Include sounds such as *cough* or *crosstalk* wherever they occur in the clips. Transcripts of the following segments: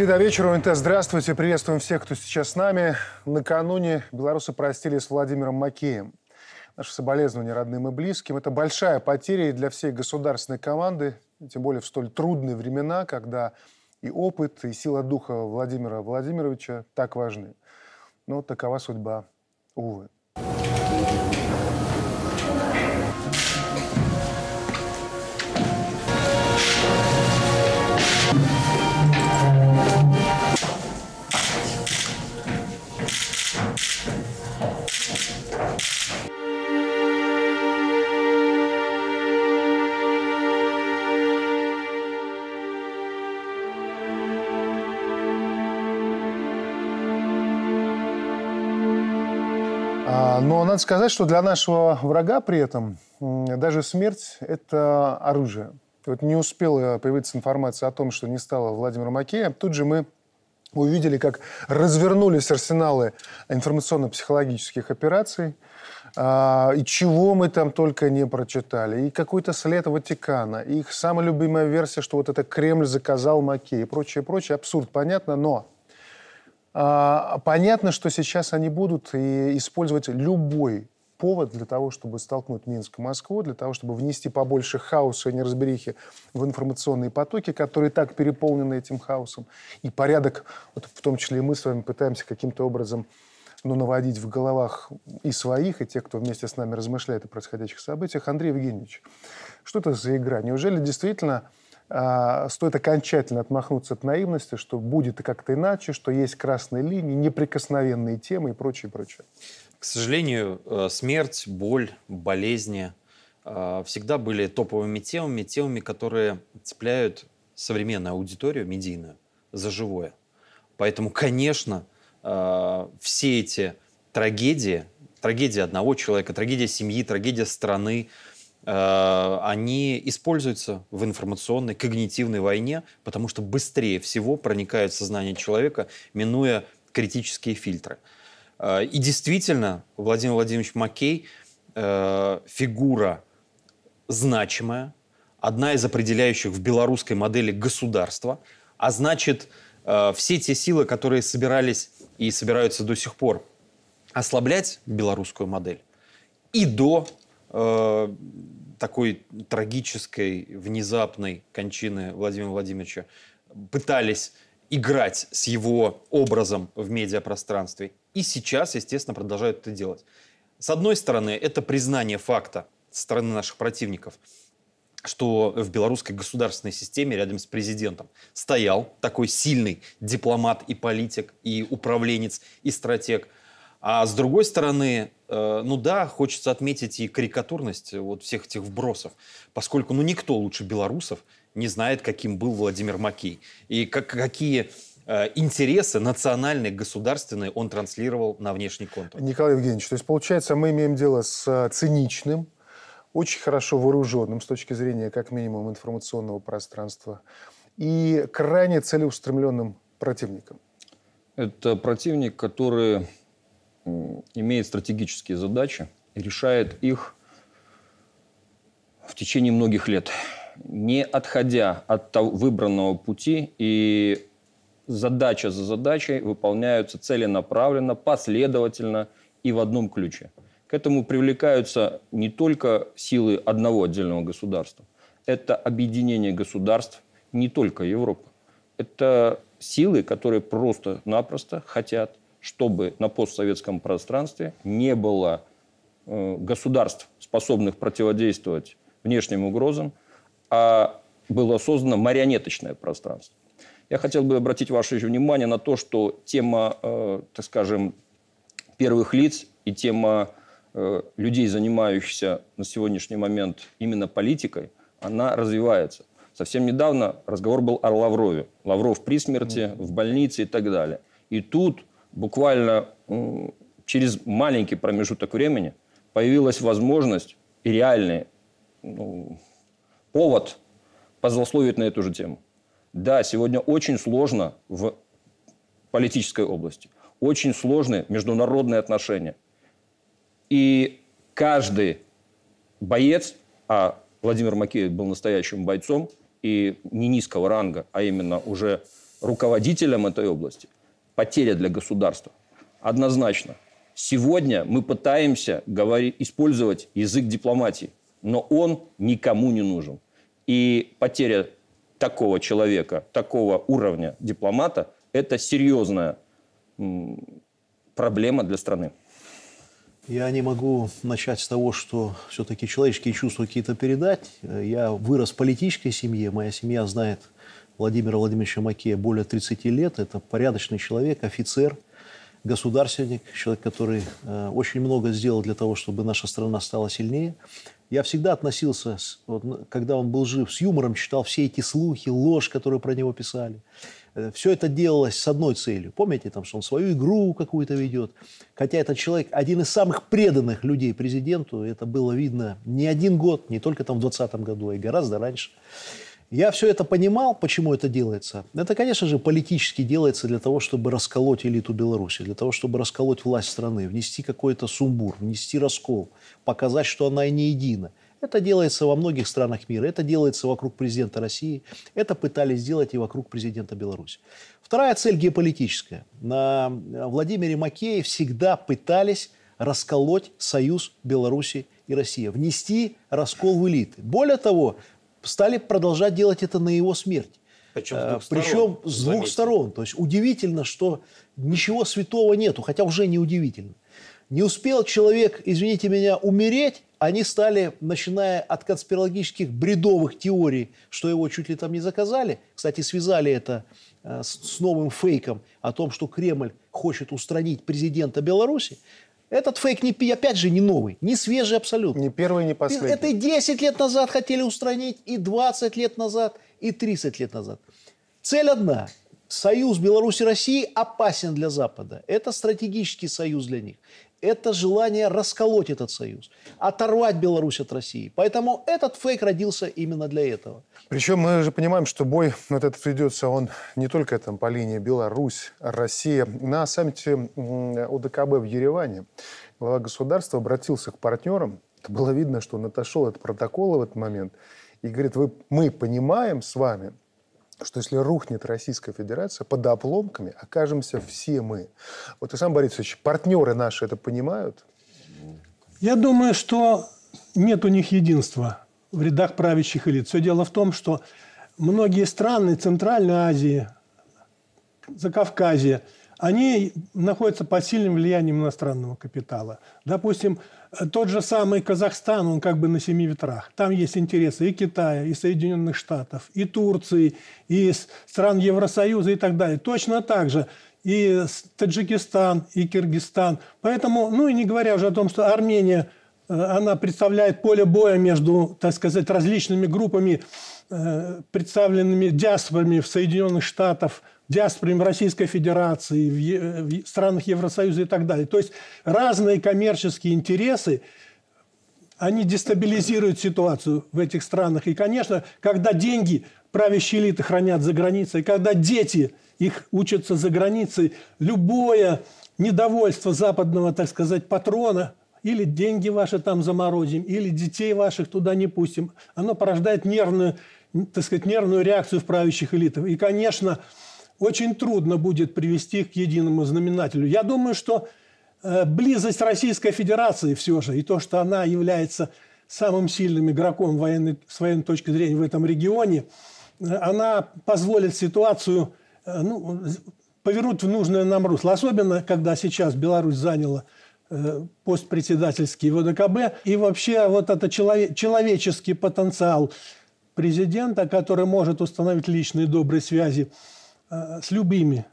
Среда вечера, УНТ, здравствуйте. Приветствуем всех, кто сейчас с нами. Накануне белорусы простились с Владимиром Макеем. Наши соболезнования родным и близким. Это большая потеря для всей государственной команды, тем более в столь трудные времена, когда и опыт, и сила духа Владимира Владимировича так важны. Но такова судьба, увы. Надо сказать, что для нашего врага при этом даже смерть – это оружие. Вот не успела появиться информация о том, что не стало Владимира Макея, тут же мы увидели, как развернулись арсеналы информационно-психологических операций, а, и чего мы там только не прочитали. И какой-то след Ватикана, и их самая любимая версия, что вот это Кремль заказал Макей, и прочее, прочее. Абсурд, понятно, но понятно, что сейчас они будут использовать любой повод для того, чтобы столкнуть Минск и Москву, для того, чтобы внести побольше хаоса и неразберихи в информационные потоки, которые так переполнены этим хаосом. И порядок, вот в том числе и мы с вами пытаемся каким-то образом ну, наводить в головах и своих, и тех, кто вместе с нами размышляет о происходящих событиях. Андрей Евгеньевич, что это за игра? Неужели действительно а, стоит окончательно отмахнуться от наивности, что будет как-то иначе, что есть красные линии, неприкосновенные темы и прочее, прочее. К сожалению, э, смерть, боль, болезни э, всегда были топовыми темами, темами, которые цепляют современную аудиторию медийную за живое. Поэтому, конечно, э, все эти трагедии, трагедия одного человека, трагедия семьи, трагедия страны, они используются в информационной, когнитивной войне, потому что быстрее всего проникают в сознание человека, минуя критические фильтры. Э, и действительно, Владимир Владимирович Маккей э, фигура значимая, одна из определяющих в белорусской модели государства, а значит, все те силы, которые собирались и собираются до сих пор ослаблять белорусскую модель, и до э, такой трагической, внезапной кончины Владимира Владимировича пытались играть с его образом в медиапространстве. И сейчас, естественно, продолжают это делать. С одной стороны, это признание факта со стороны наших противников, что в белорусской государственной системе рядом с президентом стоял такой сильный дипломат и политик, и управленец, и стратег – а с другой стороны, э, ну да, хочется отметить и карикатурность вот всех этих вбросов, поскольку ну никто лучше белорусов не знает, каким был Владимир Макей и как, какие э, интересы национальные, государственные он транслировал на внешний контур. Николай Евгеньевич, то есть получается, мы имеем дело с э, циничным, очень хорошо вооруженным с точки зрения, как минимум, информационного пространства и крайне целеустремленным противником. Это противник, который имеет стратегические задачи и решает их в течение многих лет, не отходя от выбранного пути и задача за задачей выполняются целенаправленно, последовательно и в одном ключе. К этому привлекаются не только силы одного отдельного государства. Это объединение государств не только Европы. Это силы, которые просто-напросто хотят чтобы на постсоветском пространстве не было э, государств, способных противодействовать внешним угрозам, а было создано марионеточное пространство. Я хотел бы обратить ваше внимание на то, что тема, э, так скажем, первых лиц и тема э, людей, занимающихся на сегодняшний момент именно политикой, она развивается. Совсем недавно разговор был о Лаврове. Лавров при смерти, в больнице и так далее. И тут буквально через маленький промежуток времени появилась возможность и реальный ну, повод позлословить на эту же тему. Да, сегодня очень сложно в политической области. Очень сложные международные отношения. И каждый боец, а Владимир Макеев был настоящим бойцом, и не низкого ранга, а именно уже руководителям этой области, потеря для государства. Однозначно. Сегодня мы пытаемся говорить, использовать язык дипломатии, но он никому не нужен. И потеря такого человека, такого уровня дипломата, это серьезная проблема для страны. Я не могу начать с того, что все-таки человеческие чувства какие-то передать. Я вырос в политической семье. Моя семья знает Владимира Владимировича Макея более 30 лет. Это порядочный человек, офицер, государственник, человек, который э, очень много сделал для того, чтобы наша страна стала сильнее. Я всегда относился, вот, когда он был жив, с юмором читал все эти слухи, ложь, которую про него писали. Э, все это делалось с одной целью. Помните, там, что он свою игру какую-то ведет. Хотя этот человек один из самых преданных людей президенту. Это было видно не один год, не только там в 2020 году, а и гораздо раньше. Я все это понимал, почему это делается. Это, конечно же, политически делается для того, чтобы расколоть элиту Беларуси, для того, чтобы расколоть власть страны, внести какой-то сумбур, внести раскол, показать, что она и не едина. Это делается во многих странах мира. Это делается вокруг президента России. Это пытались сделать и вокруг президента Беларуси. Вторая цель геополитическая. На Владимире Макееве всегда пытались расколоть союз Беларуси и России, внести раскол в элиты. Более того, стали продолжать делать это на его смерть. Причем с двух Причем сторон. с двух заметьте. сторон. То есть удивительно, что ничего святого нету, хотя уже не удивительно. Не успел человек, извините меня, умереть, они стали, начиная от конспирологических бредовых теорий, что его чуть ли там не заказали. Кстати, связали это э, с новым фейком о том, что Кремль хочет устранить президента Беларуси. Этот фейк, не, опять же, не новый, не свежий абсолютно. Ни первый, ни последний. Это и 10 лет назад хотели устранить, и 20 лет назад, и 30 лет назад. Цель одна. Союз Беларуси и России опасен для Запада. Это стратегический союз для них. Это желание расколоть этот союз, оторвать Беларусь от России. Поэтому этот фейк родился именно для этого. Причем мы же понимаем, что бой вот этот ведется, он не только там по линии Беларусь, Россия. На саммите ОДКБ в Ереване глава государства обратился к партнерам. Это было видно, что он отошел от протокола в этот момент. И говорит, Вы, мы понимаем с вами, что если рухнет Российская Федерация, под обломками окажемся все мы. Вот, Александр Борисович, партнеры наши это понимают? Я думаю, что нет у них единства в рядах правящих элит. Все дело в том, что многие страны Центральной Азии, Закавказья, они находятся под сильным влиянием иностранного капитала. Допустим, тот же самый Казахстан, он как бы на семи ветрах. Там есть интересы и Китая, и Соединенных Штатов, и Турции, и стран Евросоюза и так далее. Точно так же и Таджикистан, и Киргизстан. Поэтому, ну и не говоря уже о том, что Армения, э, она представляет поле боя между, так сказать, различными группами, э, представленными диаспорами в Соединенных Штатах, диаспорами Российской Федерации, в, Е- в странах Евросоюза и так далее. То есть разные коммерческие интересы, они дестабилизируют ситуацию в этих странах. И, конечно, когда деньги правящие элиты хранят за границей, когда дети их учатся за границей, любое недовольство западного, так сказать, патрона, или деньги ваши там заморозим, или детей ваших туда не пустим, оно порождает нервную, так сказать, нервную реакцию в правящих элитах. И, конечно, очень трудно будет привести к единому знаменателю. Я думаю, что э, близость Российской Федерации все же, и то, что она является самым сильным игроком военной, с военной точки зрения в этом регионе, э, она позволит ситуацию э, ну, повернуть в нужное нам русло. Особенно, когда сейчас Беларусь заняла пост председательский в ОДКБ. И вообще вот это челове- человеческий потенциал президента, который может установить личные добрые связи э, с любыми,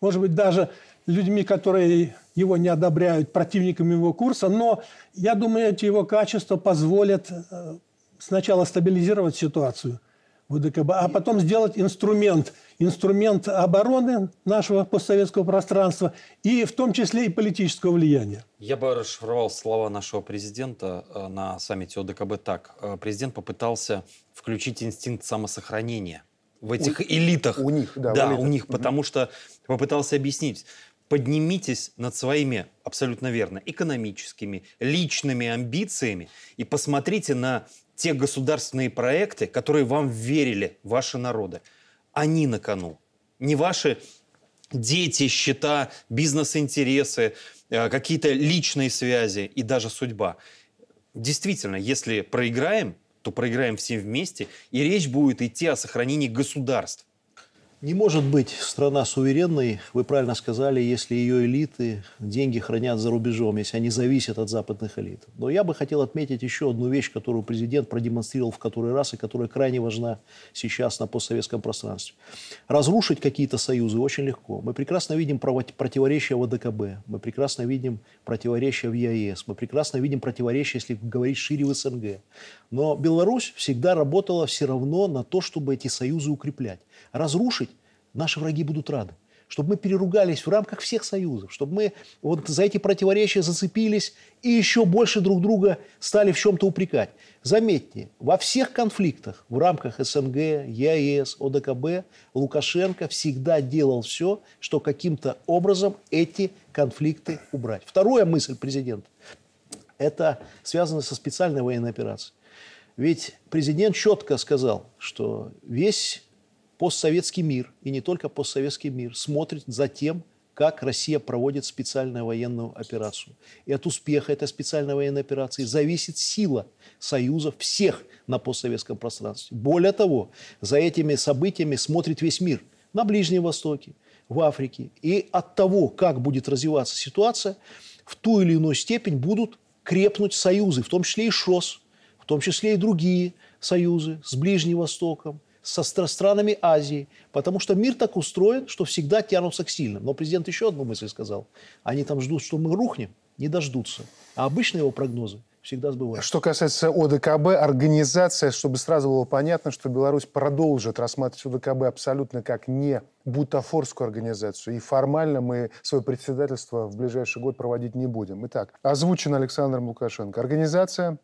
может быть, даже людьми, которые его не одобряют, противниками его курса, но я думаю, эти его качества позволят э, сначала стабилизировать ситуацию в УДКБ, а потом сделать инструмент, инструмент обороны нашего постсоветского пространства и в том числе и политического влияния. Я бы расшифровал слова нашего президента э, на саммите ОДКБ так. Президент попытался включить инстинкт самосохранения в этих элитах. у них, да, Да, элитах. у них, потому что попытался объяснить. Поднимитесь над своими, абсолютно верно, экономическими, личными амбициями и посмотрите на те государственные проекты, которые вам верили ваши народы. Они на кону. не ваши дети, счета, бизнес-интересы, э, какие-то личные связи и даже судьба. Действительно, если проиграем, то проиграем все вместе, и речь будет идти о сохранении государств. Не может быть страна суверенной, вы правильно сказали, если ее элиты деньги хранят за рубежом, если они зависят от западных элит. Но я бы хотел отметить еще одну вещь, которую президент продемонстрировал в который раз и которая крайне важна сейчас на постсоветском пространстве. Разрушить какие-то союзы очень легко. Мы прекрасно видим противоречия в АДКБ, мы прекрасно видим противоречия в ЕАЭС, мы прекрасно видим противоречия, если говорить шире в СНГ. Но Беларусь всегда работала все равно на то, чтобы эти союзы укреплять. Разрушить наши враги будут рады. Чтобы мы переругались в рамках всех союзов, чтобы мы вот за эти противоречия зацепились и еще больше друг друга стали в чем-то упрекать. Заметьте, во всех конфликтах в рамках СНГ, ЕАЭС, ОДКБ Лукашенко всегда делал все, что каким-то образом эти конфликты убрать. Вторая мысль президента – это связано со специальной военной операцией. Ведь президент четко сказал, что весь постсоветский мир, и не только постсоветский мир, смотрит за тем, как Россия проводит специальную военную операцию. И от успеха этой специальной военной операции зависит сила союзов всех на постсоветском пространстве. Более того, за этими событиями смотрит весь мир. На Ближнем Востоке, в Африке. И от того, как будет развиваться ситуация, в ту или иную степень будут крепнуть союзы, в том числе и ШОС, в том числе и другие союзы с Ближним Востоком, со странами Азии, потому что мир так устроен, что всегда тянутся к сильным. Но президент еще одну мысль сказал. Они там ждут, что мы рухнем, не дождутся. А обычные его прогнозы всегда сбываются. Что касается ОДКБ, организация, чтобы сразу было понятно, что Беларусь продолжит рассматривать ОДКБ абсолютно как не бутафорскую организацию. И формально мы свое председательство в ближайший год проводить не будем. Итак, озвучено Александром Лукашенко. Организация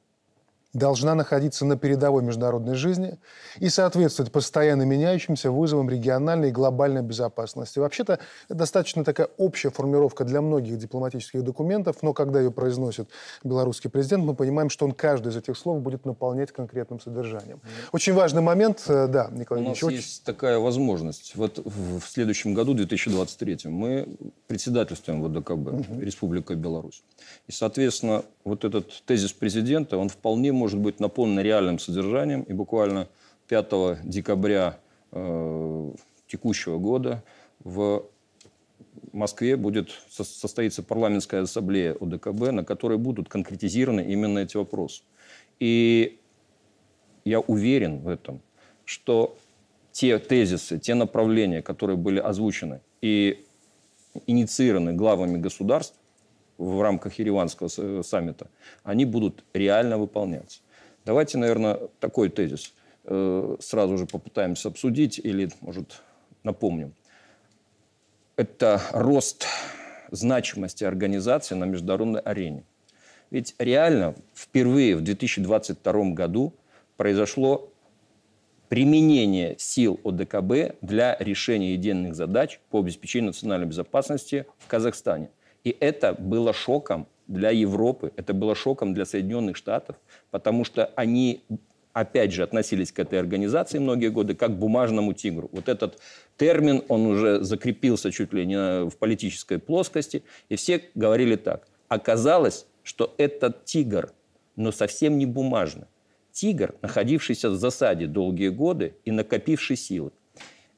должна находиться на передовой международной жизни и соответствовать постоянно меняющимся вызовам региональной и глобальной безопасности. Вообще-то это достаточно такая общая формулировка для многих дипломатических документов, но когда ее произносит белорусский президент, мы понимаем, что он каждый из этих слов будет наполнять конкретным содержанием. Очень важный момент, э, да, Николай У нас Ильич, есть такая возможность. Вот в следующем году, 2023, мы председательствуем в угу. Республика Беларусь. И, соответственно, вот этот тезис президента, он вполне может быть наполнен реальным содержанием. И буквально 5 декабря э, текущего года в Москве будет состоится парламентская ассамблея ОДКБ, на которой будут конкретизированы именно эти вопросы. И я уверен в этом, что те тезисы, те направления, которые были озвучены и инициированы главами государств, в рамках Ереванского э, саммита, они будут реально выполняться. Давайте, наверное, такой тезис э, сразу же попытаемся обсудить или, может, напомним. Это рост значимости организации на международной арене. Ведь реально впервые в 2022 году произошло применение сил ОДКБ для решения единых задач по обеспечению национальной безопасности в Казахстане. И это было шоком для Европы, это было шоком для Соединенных Штатов, потому что они опять же, относились к этой организации многие годы как к бумажному тигру. Вот этот термин, он уже закрепился чуть ли не в политической плоскости, и все говорили так. Оказалось, что этот тигр, но совсем не бумажный. Тигр, находившийся в засаде долгие годы и накопивший силы.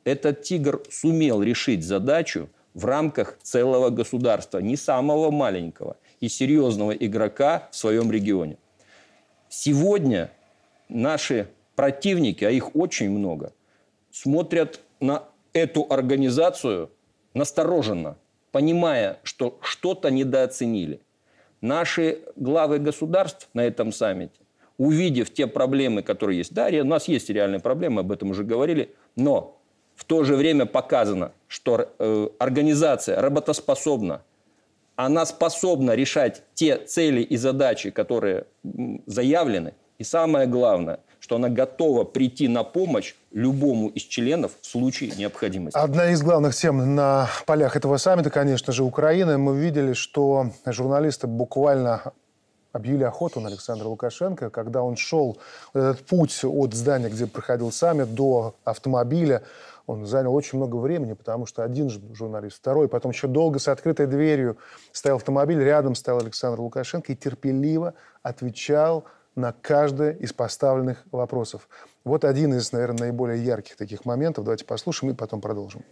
Этот тигр сумел решить задачу – в рамках целого государства, не самого маленького и серьезного игрока в своем регионе. Сегодня наши противники, а их очень много, смотрят на эту организацию настороженно, понимая, что что-то недооценили. Наши главы государств на этом саммите, увидев те проблемы, которые есть, да, у нас есть реальные проблемы, об этом уже говорили, но в то же время показано, что э, организация работоспособна, она способна решать те цели и задачи, которые заявлены. И самое главное, что она готова прийти на помощь любому из членов в случае необходимости. Одна из главных тем на полях этого саммита, конечно же, Украина. Мы видели, что журналисты буквально объявили охоту на Александра Лукашенко, когда он шел этот путь от здания, где проходил саммит, до автомобиля. Он занял очень много времени, потому что один журналист, второй, потом еще долго с открытой дверью стоял автомобиль, рядом стоял Александр Лукашенко и терпеливо отвечал на каждый из поставленных вопросов. Вот один из, наверное, наиболее ярких таких моментов. Давайте послушаем и потом продолжим.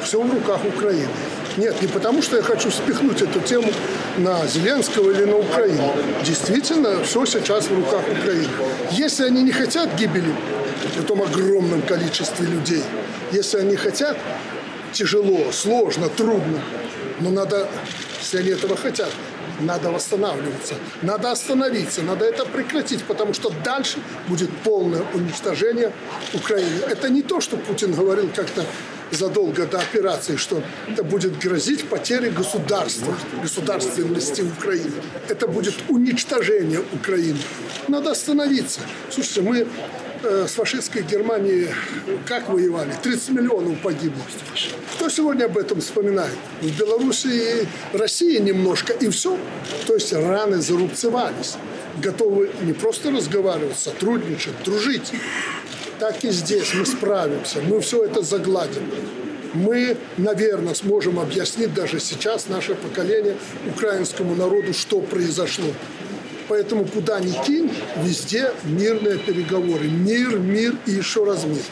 Все в руках Украины. Нет, не потому, что я хочу спихнуть эту тему на Зеленского или на Украину. Действительно, все сейчас в руках Украины. Если они не хотят гибели в том огромном количестве людей, если они хотят, тяжело, сложно, трудно, но надо, если они этого хотят, надо восстанавливаться, надо остановиться, надо это прекратить, потому что дальше будет полное уничтожение Украины. Это не то, что Путин говорил как-то задолго до операции, что это будет грозить потерей государства, государственности Украины. Это будет уничтожение Украины. Надо остановиться. Слушайте, мы с фашистской Германией как воевали? 30 миллионов погибло. Кто сегодня об этом вспоминает? В Беларуси и России немножко, и все. То есть раны зарубцевались. Готовы не просто разговаривать, сотрудничать, дружить так и здесь мы справимся. Мы все это загладим. Мы, наверное, сможем объяснить даже сейчас наше поколение украинскому народу, что произошло. Поэтому куда ни кинь, везде мирные переговоры. Мир, мир и еще раз мир.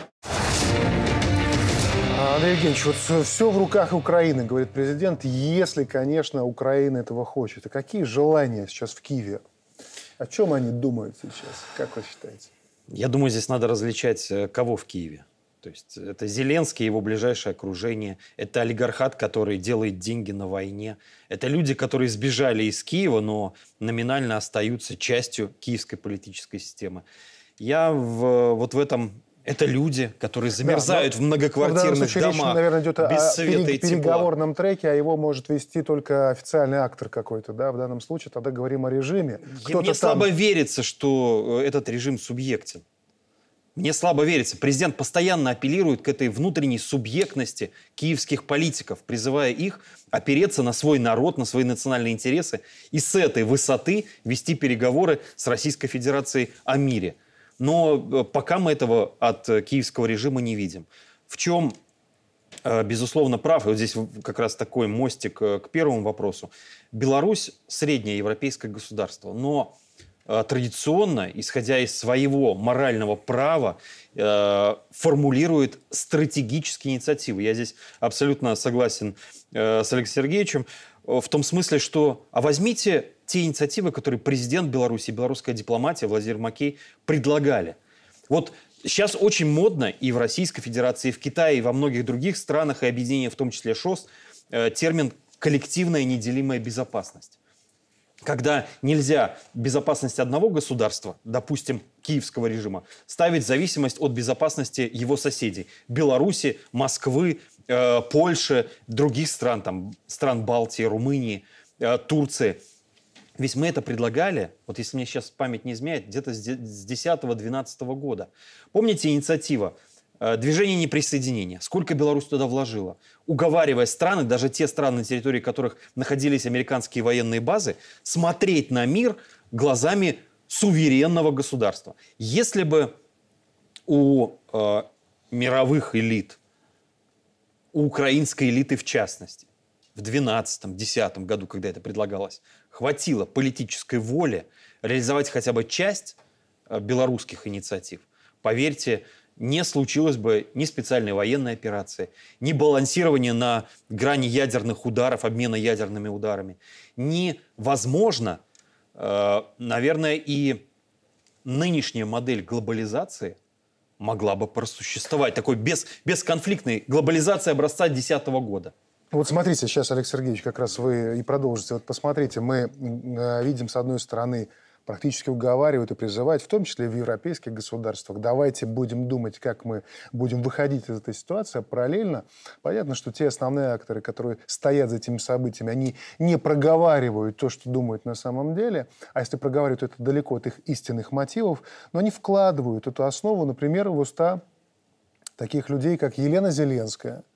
Андрей Евгеньевич, вот все в руках Украины, говорит президент, если, конечно, Украина этого хочет. А какие желания сейчас в Киеве? О чем они думают сейчас? Как вы считаете? Я думаю, здесь надо различать, э, кого в Киеве. То есть это Зеленский, его ближайшее окружение, это олигархат, который делает деньги на войне, это люди, которые сбежали из Киева, но номинально остаются частью киевской политической системы. Я в, вот в этом это люди, которые замерзают да, в многоквартирных в домах. Речь, наверное, идет без о света перег- и переговорном треке, а его может вести только официальный актор какой-то, да, в данном случае. Тогда говорим о режиме. Кто-то Мне там... слабо верится, что э, этот режим субъектен. Мне слабо верится. Президент постоянно апеллирует к этой внутренней субъектности киевских политиков, призывая их опереться на свой народ, на свои национальные интересы и с этой высоты вести переговоры с Российской Федерацией о мире – но э, пока мы этого от э, киевского режима не видим. В чем, э, безусловно, прав, и вот здесь как раз такой мостик к первому вопросу. Беларусь – среднее европейское государство, но традиционно, исходя из своего морального права, формулирует стратегические инициативы. Я здесь абсолютно согласен с Алексеем Сергеевичем в том смысле, что а возьмите те инициативы, которые президент Беларуси, белорусская дипломатия Владимир Макей предлагали. Вот сейчас очень модно и в Российской Федерации, и в Китае, и во многих других странах, и объединения, в том числе ШОС, э, термин «коллективная неделимая безопасность». Когда нельзя безопасность одного государства, допустим, киевского режима, ставить зависимость от безопасности его соседей. Беларуси, Москвы, э, Польши, других стран, там, стран Балтии, Румынии, э, Турции – ведь мы это предлагали, вот если мне сейчас память не изменяет, где-то с 10-12 года. Помните инициатива движение неприсоединения? Сколько Беларусь туда вложила? Уговаривая страны, даже те страны, на территории которых находились американские военные базы, смотреть на мир глазами суверенного государства. Если бы у э, мировых элит, у украинской элиты в частности, в 2012-2010 году, когда это предлагалось, хватило политической воли реализовать хотя бы часть э, белорусских инициатив, поверьте, не случилось бы ни специальной военной операции, ни балансирования на грани ядерных ударов, обмена ядерными ударами, ни, возможно, э, наверное, и нынешняя модель глобализации могла бы просуществовать, такой без, бесконфликтной глобализации образца 2010 года. Вот смотрите, сейчас, Олег Сергеевич, как раз вы и продолжите. Вот посмотрите, мы э, видим, с одной стороны, практически уговаривают и призывают, в том числе в европейских государствах, давайте будем думать, как мы будем выходить из этой ситуации. А параллельно, понятно, что те основные акторы, которые стоят за этими событиями, они не проговаривают то, что думают на самом деле, а если проговаривают, это далеко от их истинных мотивов, но они вкладывают эту основу, например, в уста таких людей, как Елена Зеленская –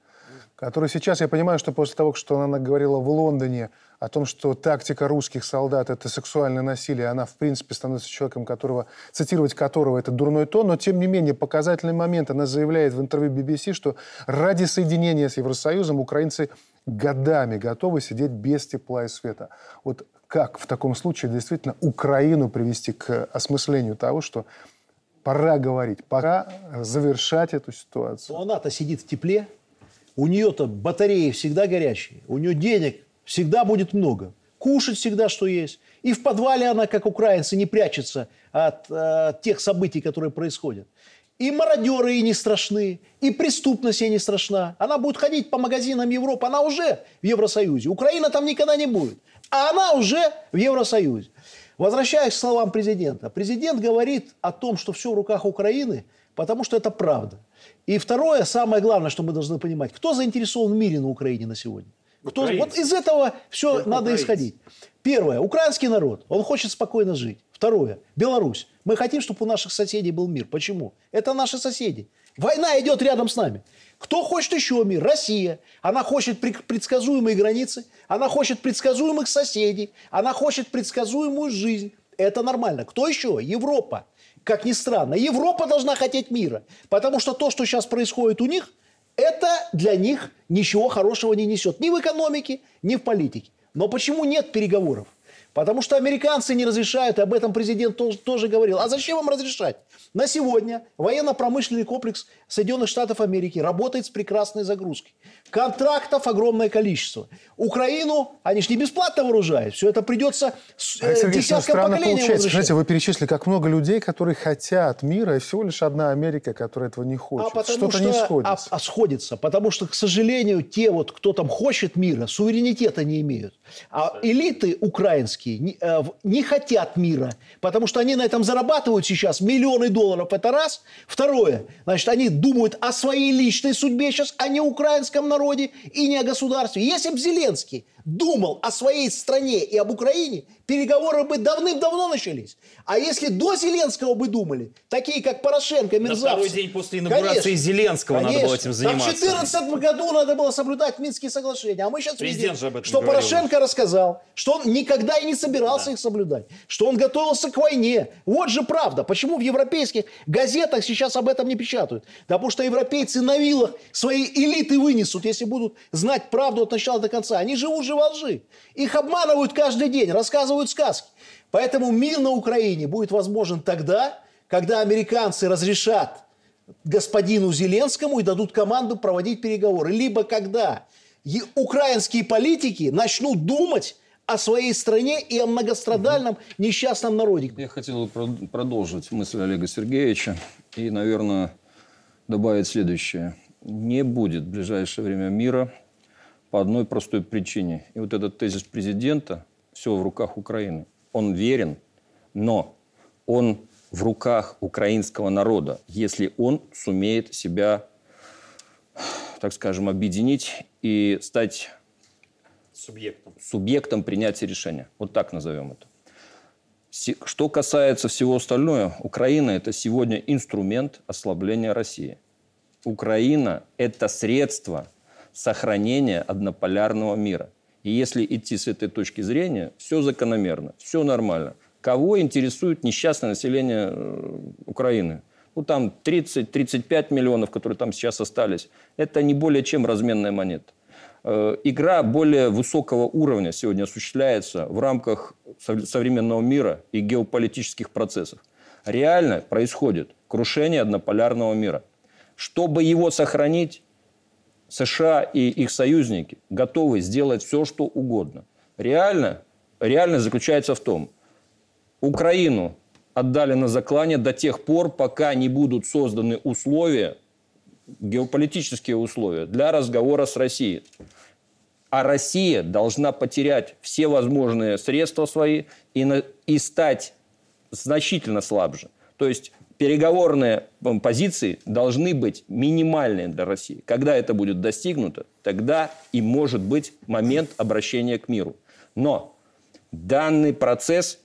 который сейчас, я понимаю, что после того, что она говорила в Лондоне о том, что тактика русских солдат – это сексуальное насилие, она, в принципе, становится человеком, которого, цитировать которого это дурной тон, но, тем не менее, показательный момент. Она заявляет в интервью BBC, что ради соединения с Евросоюзом украинцы годами готовы сидеть без тепла и света. Вот как в таком случае действительно Украину привести к осмыслению того, что пора говорить, пора завершать эту ситуацию? Но она-то сидит в тепле, у нее-то батареи всегда горячие, у нее денег всегда будет много, кушать всегда что есть. И в подвале она, как украинцы, не прячется от э, тех событий, которые происходят. И мародеры ей не страшны, и преступность ей не страшна. Она будет ходить по магазинам Европы, она уже в Евросоюзе. Украина там никогда не будет, а она уже в Евросоюзе. Возвращаясь к словам президента. Президент говорит о том, что все в руках Украины, потому что это правда. И второе, самое главное, что мы должны понимать, кто заинтересован в мире на Украине на сегодня? Кто, вот из этого все Только надо украинцы. исходить. Первое, украинский народ, он хочет спокойно жить. Второе, Беларусь. Мы хотим, чтобы у наших соседей был мир. Почему? Это наши соседи. Война идет рядом с нами. Кто хочет еще мир? Россия. Она хочет предсказуемые границы, она хочет предсказуемых соседей, она хочет предсказуемую жизнь. Это нормально. Кто еще? Европа как ни странно, Европа должна хотеть мира. Потому что то, что сейчас происходит у них, это для них ничего хорошего не несет. Ни в экономике, ни в политике. Но почему нет переговоров? Потому что американцы не разрешают, и об этом президент тоже, говорил. А зачем вам разрешать? На сегодня военно-промышленный комплекс Соединенных Штатов Америки работает с прекрасной загрузкой. Контрактов огромное количество. Украину, они же не бесплатно вооружают. Все это придется э, десяткам поколений получается. Знаете, вы перечислили, как много людей, которые хотят мира, и всего лишь одна Америка, которая этого не хочет. А Что-то что, не сходится. А, а сходится. Потому что, к сожалению, те, вот, кто там хочет мира, суверенитета не имеют. А элиты украинские не, э, не хотят мира, потому что они на этом зарабатывают сейчас миллионы долларов. Это раз. Второе. Значит, они думают о своей личной судьбе сейчас, а не украинском народе и не о государстве. Если бы Зеленский думал о своей стране и об Украине, переговоры бы давным-давно начались. А если до Зеленского бы думали, такие как Порошенко, мерзавцы... На второй день после инаугурации конечно, Зеленского конечно. надо было этим заниматься. Так в 2014 году надо было соблюдать Минские соглашения. А мы сейчас Президент видим, что говорил. Порошенко рассказал, что он никогда и не собирался да. их соблюдать, что он готовился к войне. Вот же правда. Почему в европейских газетах сейчас об этом не печатают? Да потому что европейцы на вилах свои элиты вынесут, если будут знать правду от начала до конца. Они живут же во лжи. Их обманывают каждый день, рассказывают сказки. Поэтому мир на Украине будет возможен тогда, когда американцы разрешат господину Зеленскому и дадут команду проводить переговоры. Либо когда украинские политики начнут думать о своей стране и о многострадальном несчастном народе. Я хотел продолжить мысль Олега Сергеевича и, наверное, добавить следующее. Не будет в ближайшее время мира по одной простой причине. И вот этот тезис президента «все в руках Украины», он верен, но он в руках украинского народа, если он сумеет себя, так скажем, объединить и стать субъектом, субъектом принятия решения. Вот так назовем это. Что касается всего остального, Украина – это сегодня инструмент ослабления России. Украина – это средство – сохранения однополярного мира. И если идти с этой точки зрения, все закономерно, все нормально. Кого интересует несчастное население э, Украины? Ну, там 30-35 миллионов, которые там сейчас остались. Это не более чем разменная монета. Э, игра более высокого уровня сегодня осуществляется в рамках современного мира и геополитических процессов. Реально происходит крушение однополярного мира. Чтобы его сохранить, США и их союзники готовы сделать все, что угодно. Реально, реально заключается в том, Украину отдали на заклание до тех пор, пока не будут созданы условия, геополитические условия для разговора с Россией. А Россия должна потерять все возможные средства свои и, на, и стать значительно слабже. То есть переговорные позиции должны быть минимальные для России. Когда это будет достигнуто, тогда и может быть момент обращения к миру. Но данный процесс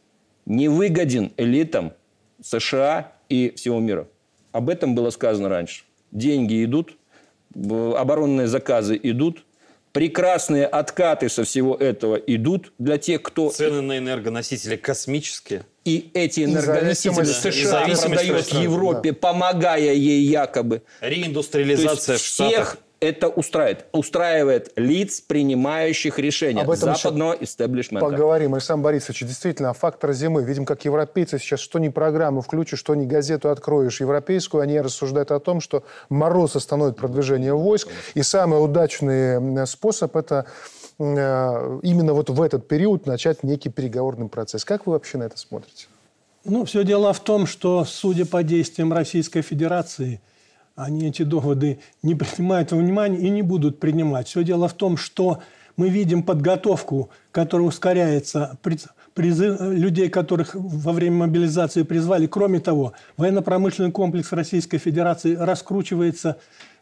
не выгоден элитам США и всего мира. Об этом было сказано раньше. Деньги идут, оборонные заказы идут, прекрасные откаты со всего этого идут для тех, кто... Цены на энергоносители космические. И эти энергоносители США продает Европе, да. помогая ей якобы. Реиндустриализация в Штатах. Всех это устраивает. Устраивает лиц, принимающих решения Об этом западного истеблишмента. Поговорим, Александр Борисович. Действительно, фактор зимы. Видим, как европейцы сейчас что ни программу включишь, что ни газету откроешь европейскую, они рассуждают о том, что мороз остановит продвижение войск. И самый удачный способ – это э, именно вот в этот период начать некий переговорный процесс. Как вы вообще на это смотрите? Ну, все дело в том, что, судя по действиям Российской Федерации – они эти доводы не принимают во внимание и не будут принимать. Все дело в том, что мы видим подготовку, которая ускоряется, призыв, людей, которых во время мобилизации призвали. Кроме того, военно-промышленный комплекс Российской Федерации раскручивается.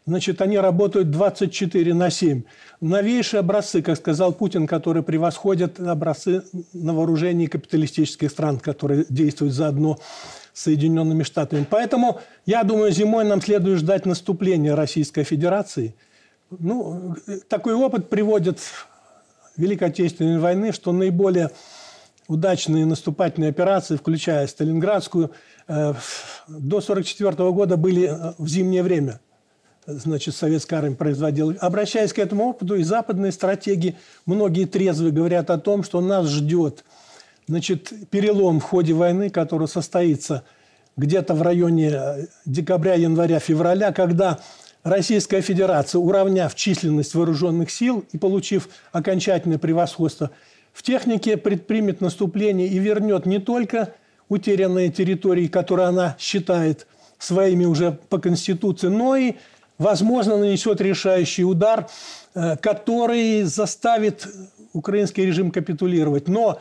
Значит, они работают 24 на 7. Новейшие образцы, как сказал Путин, которые превосходят образцы на вооружении капиталистических стран, которые действуют заодно Соединенными Штатами. Поэтому, я думаю, зимой нам следует ждать наступления Российской Федерации. Ну, такой опыт приводит Великой Отечественной войны, что наиболее удачные наступательные операции, включая Сталинградскую, э, до 1944 года были э, в зимнее время. Значит, советская армия производила. Обращаясь к этому опыту, и западные стратеги, многие трезвые говорят о том, что нас ждет – значит, перелом в ходе войны, который состоится где-то в районе э, декабря, января, февраля, когда Российская Федерация, уравняв численность вооруженных сил и получив окончательное превосходство в технике, предпримет наступление и вернет не только утерянные территории, которые она считает своими уже по Конституции, но и, возможно, нанесет решающий удар, э, который заставит украинский режим капитулировать. Но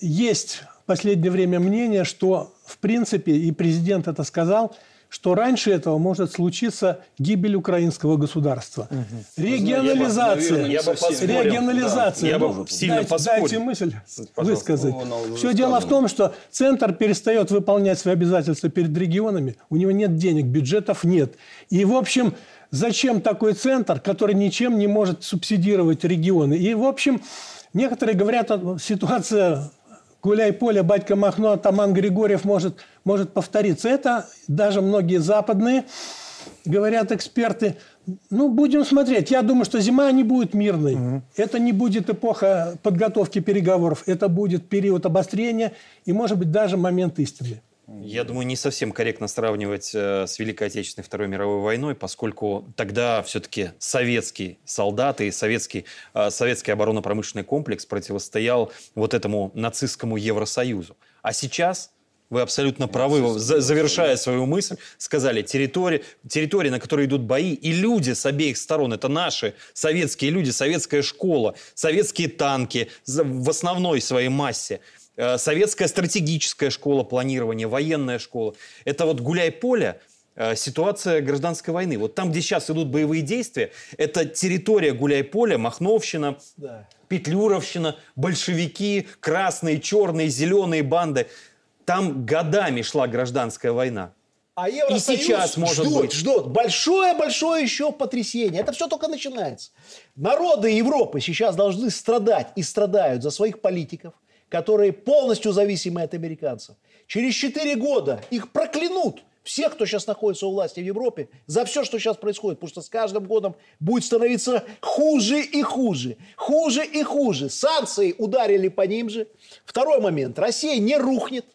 есть в последнее время мнение, что в принципе, и президент это сказал, что раньше этого может случиться гибель украинского государства. Угу. Регионализация. Я бы, наверное, регионализация. Да. Я бы ну, сильно дайте, дайте мысль Пожалуйста. высказать. Ну, Все дело в том, что центр перестает выполнять свои обязательства перед регионами. У него нет денег, бюджетов нет. И, в общем, зачем такой центр, который ничем не может субсидировать регионы? И, в общем, некоторые говорят, ситуация гуляй поле, батька Махно, атаман Григорьев может, может повториться. Это даже многие западные, говорят эксперты, ну, будем смотреть. Я думаю, что зима не будет мирной. Угу. Это не будет эпоха подготовки переговоров. Это будет период обострения и, может быть, даже момент истины. Я думаю, не совсем корректно сравнивать э, с Великой Отечественной Второй мировой войной, поскольку тогда все-таки советские солдаты и советский, э, советский оборонно-промышленный комплекс противостоял вот этому нацистскому Евросоюзу. А сейчас вы абсолютно правы, завершая свою мысль, сказали, территории, территории, на которой идут бои, и люди с обеих сторон, это наши советские люди, советская школа, советские танки в основной своей массе – советская стратегическая школа планирования, военная школа. Это вот гуляй-поле, э, ситуация гражданской войны. Вот там, где сейчас идут боевые действия, это территория гуляй-поля, Махновщина, да. Петлюровщина, большевики, красные, черные, зеленые банды. Там годами шла гражданская война. А Евросоюз и сейчас может ждут, быть. ждут. Большое-большое еще потрясение. Это все только начинается. Народы Европы сейчас должны страдать и страдают за своих политиков, которые полностью зависимы от американцев. Через 4 года их проклянут всех, кто сейчас находится у власти в Европе, за все, что сейчас происходит. Потому что с каждым годом будет становиться хуже и хуже. Хуже и хуже. Санкции ударили по ним же. Второй момент. Россия не рухнет.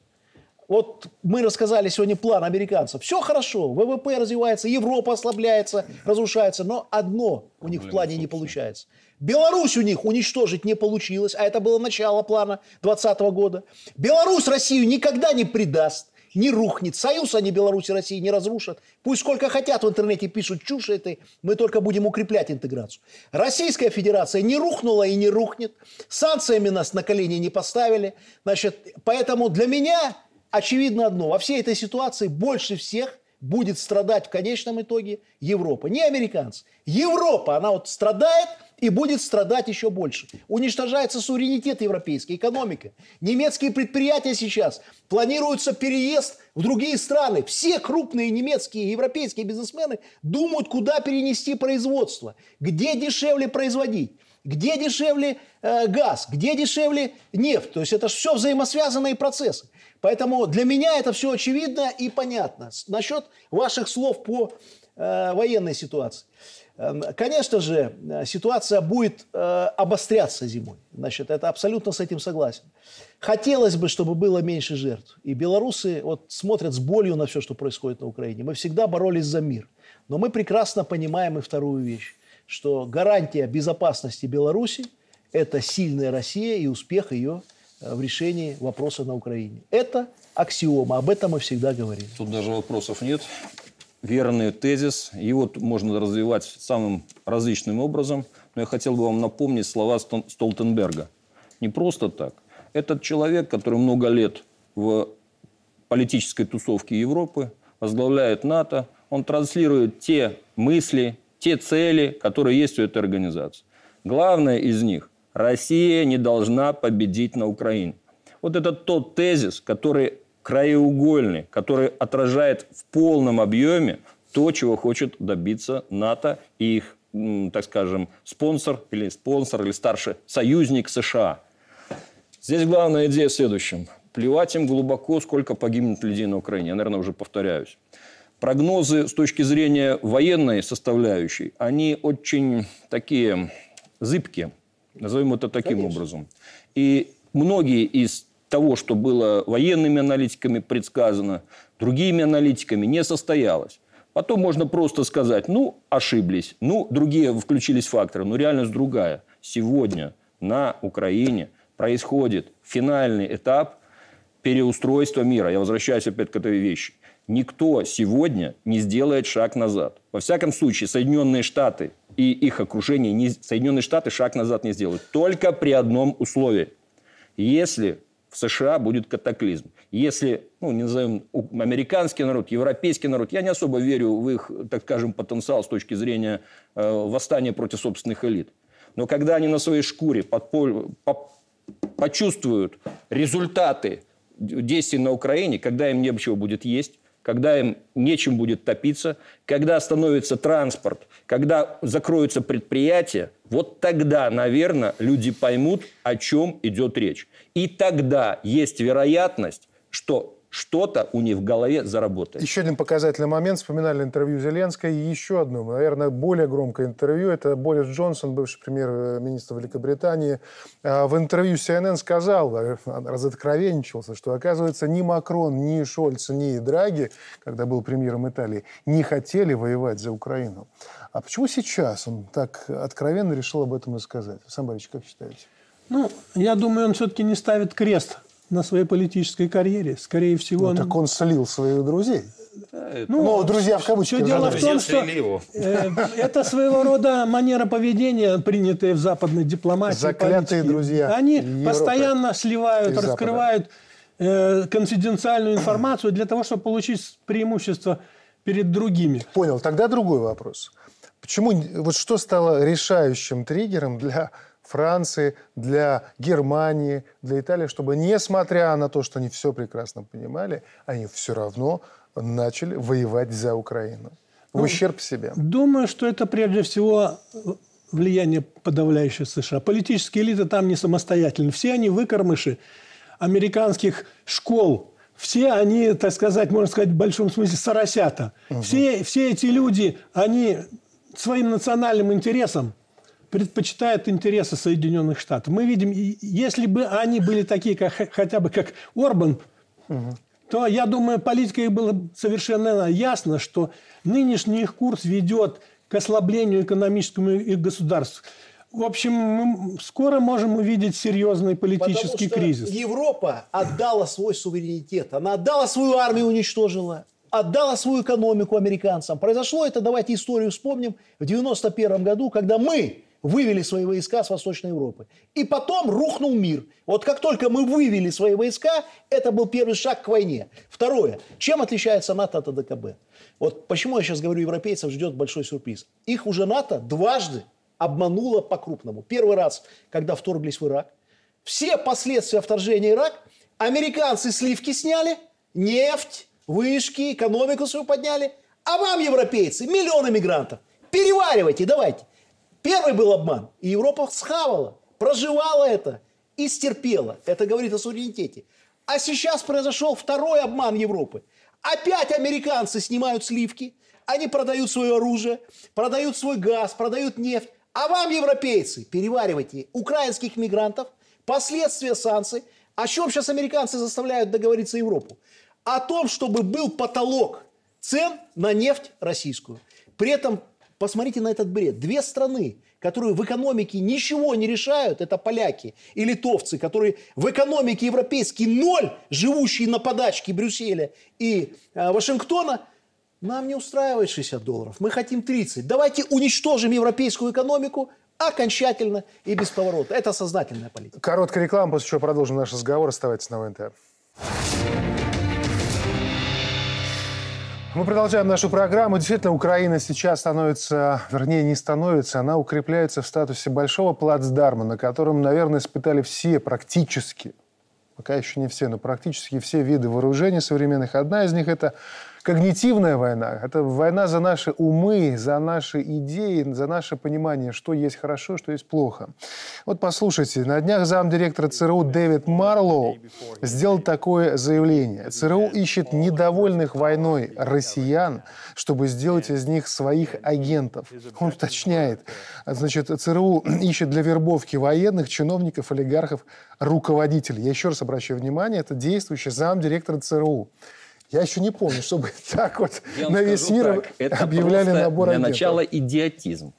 Вот мы рассказали сегодня план американцев. Все хорошо, ВВП развивается, Европа ослабляется, разрушается, но одно у них в плане не получается. Беларусь у них уничтожить не получилось, а это было начало плана 2020 года. Беларусь Россию никогда не предаст, не рухнет. Союз они Беларусь и России не разрушат. Пусть сколько хотят в интернете пишут чушь этой, мы только будем укреплять интеграцию. Российская Федерация не рухнула и не рухнет. Санкциями нас на колени не поставили. Значит, поэтому для меня очевидно одно. Во всей этой ситуации больше всех будет страдать в конечном итоге Европа. Не американцы. Европа, она вот страдает и будет страдать еще больше. Уничтожается суверенитет европейской, экономика. Немецкие предприятия сейчас планируется переезд в другие страны. Все крупные немецкие и европейские бизнесмены думают, куда перенести производство, где дешевле производить. Где дешевле э, газ, где дешевле нефть. То есть это все взаимосвязанные процессы. Поэтому для меня это все очевидно и понятно. Насчет ваших слов по э, военной ситуации. Эм, конечно же, э, ситуация будет э, обостряться зимой. Значит, это абсолютно с этим согласен. Хотелось бы, чтобы было меньше жертв. И белорусы вот смотрят с болью на все, что происходит на Украине. Мы всегда боролись за мир. Но мы прекрасно понимаем и вторую вещь, что гарантия безопасности Беларуси – это сильная Россия и успех ее в решении вопроса на Украине. Это аксиома, об этом мы всегда говорим. Тут даже вопросов нет верный тезис. Его можно развивать самым различным образом. Но я хотел бы вам напомнить слова Столтенберга. Не просто так. Этот человек, который много лет в политической тусовке Европы, возглавляет НАТО, он транслирует те мысли, те цели, которые есть у этой организации. Главное из них – Россия не должна победить на Украине. Вот это тот тезис, который краеугольный, который отражает в полном объеме то, чего хочет добиться НАТО и их, так скажем, спонсор или спонсор или старший союзник США. Здесь главная идея в следующем. Плевать им глубоко, сколько погибнет людей на Украине. Я, наверное, уже повторяюсь. Прогнозы с точки зрения военной составляющей, они очень такие зыбкие, назовем это таким Конечно. образом. И многие из того, что было военными аналитиками предсказано, другими аналитиками, не состоялось. Потом можно просто сказать, ну, ошиблись, ну, другие включились факторы, но реальность другая. Сегодня на Украине происходит финальный этап переустройства мира. Я возвращаюсь опять к этой вещи. Никто сегодня не сделает шаг назад. Во всяком случае, Соединенные Штаты и их окружение, не, Соединенные Штаты шаг назад не сделают. Только при одном условии. Если в США будет катаклизм. Если, ну, не назовем американский народ, европейский народ, я не особо верю в их, так скажем, потенциал с точки зрения э, восстания против собственных элит. Но когда они на своей шкуре подполь, по, почувствуют результаты действий на Украине, когда им нечего будет есть, когда им нечем будет топиться, когда остановится транспорт, когда закроются предприятия, вот тогда, наверное, люди поймут, о чем идет речь. И тогда есть вероятность, что что-то у них в голове заработает. Еще один показательный момент. Вспоминали интервью Зеленской. И еще одно, наверное, более громкое интервью. Это Борис Джонсон, бывший премьер-министр Великобритании. А, в интервью CNN сказал, э, разоткровенничался, что, оказывается, ни Макрон, ни Шольц, ни Драги, когда был премьером Италии, не хотели воевать за Украину. А почему сейчас он так откровенно решил об этом и сказать? Сам Борисович, как считаете? Ну, я думаю, он все-таки не ставит крест на своей политической карьере. Скорее всего... Ну, он... так он слил своих друзей. Ну, ну, друзья в кавычках. Все дело в том, что э, это своего рода манера поведения, принятая в западной дипломатии. Заклятые политики. друзья. Они Европы постоянно сливают, раскрывают э, конфиденциальную информацию для того, чтобы получить преимущество перед другими. Понял. Тогда другой вопрос. Почему, вот что стало решающим триггером для Франции, для Германии, для Италии, чтобы, несмотря на то, что они все прекрасно понимали, они все равно начали воевать за Украину. В ну, ущерб себе. Думаю, что это прежде всего влияние подавляющее США. Политические элиты там не самостоятельны. Все они выкормыши американских школ. Все они, так сказать, можно сказать, в большом смысле соросята. Угу. Все, все эти люди, они своим национальным интересам предпочитают интересы Соединенных Штатов. Мы видим, если бы они были такие, как, хотя бы как Орбан, угу. то, я думаю, политика их была совершенно ясно, что нынешний их курс ведет к ослаблению экономическому их государств. В общем, мы скоро можем увидеть серьезный политический Потому что кризис. Европа отдала свой суверенитет, она отдала свою армию, уничтожила, отдала свою экономику американцам. Произошло это, давайте историю вспомним, в 91 году, когда мы вывели свои войска с Восточной Европы. И потом рухнул мир. Вот как только мы вывели свои войска, это был первый шаг к войне. Второе. Чем отличается НАТО от АДКБ? Вот почему я сейчас говорю, европейцев ждет большой сюрприз. Их уже НАТО дважды обманула по-крупному. Первый раз, когда вторглись в Ирак. Все последствия вторжения в Ирак американцы сливки сняли, нефть, вышки, экономику свою подняли. А вам, европейцы, миллионы мигрантов. Переваривайте, давайте. Первый был обман. И Европа схавала, проживала это и стерпела. Это говорит о суверенитете. А сейчас произошел второй обман Европы. Опять американцы снимают сливки, они продают свое оружие, продают свой газ, продают нефть. А вам, европейцы, переваривайте украинских мигрантов, последствия санкций. О чем сейчас американцы заставляют договориться Европу? О том, чтобы был потолок цен на нефть российскую. При этом посмотрите на этот бред. Две страны, которые в экономике ничего не решают, это поляки и литовцы, которые в экономике европейский ноль, живущие на подачке Брюсселя и э, Вашингтона, нам не устраивает 60 долларов, мы хотим 30. Давайте уничтожим европейскую экономику окончательно и без поворота. Это сознательная политика. Короткая реклама, после чего продолжим наш разговор. Оставайтесь на ВНТ. Мы продолжаем нашу программу. Действительно, Украина сейчас становится, вернее, не становится, она укрепляется в статусе большого плацдарма, на котором, наверное, испытали все практически, пока еще не все, но практически все виды вооружений современных. Одна из них – это когнитивная война. Это война за наши умы, за наши идеи, за наше понимание, что есть хорошо, что есть плохо. Вот послушайте, на днях замдиректора ЦРУ Дэвид Марлоу сделал такое заявление. ЦРУ ищет недовольных войной россиян, чтобы сделать из них своих агентов. Он уточняет, значит, ЦРУ ищет для вербовки военных, чиновников, олигархов, руководителей. Я еще раз обращаю внимание, это действующий замдиректора ЦРУ. Я еще не помню, чтобы *laughs* так вот Я на весь мир так, это объявляли набор Для агентов. начала идиотизм.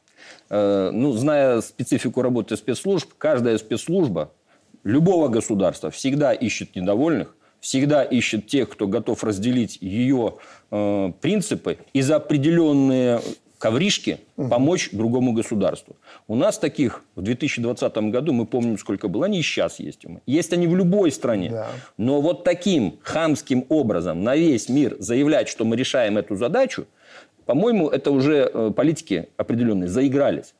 Э, Ну, зная специфику работы спецслужб, каждая спецслужба любого государства всегда ищет недовольных, всегда ищет тех, кто готов разделить ее э, принципы и за определенные ковришки помочь другому государству. У нас таких в 2020 году, мы помним, сколько было, они и сейчас есть. Есть они в любой стране. Да. Но вот таким хамским образом на весь мир заявлять, что мы решаем эту задачу, по-моему, это уже э, политики определенные заигрались.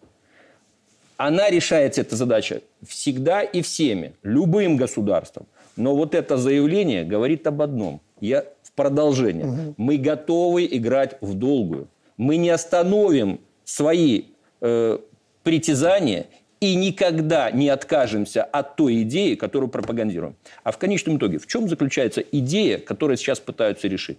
Она решается, эта задача, всегда и всеми, любым государством. Но вот это заявление говорит об одном. Я в продолжение. Мы готовы играть в долгую. Мы не остановим свои э, притязания и никогда не откажемся от той идеи, которую пропагандируем. А в конечном итоге, в чем заключается идея, которую сейчас пытаются решить?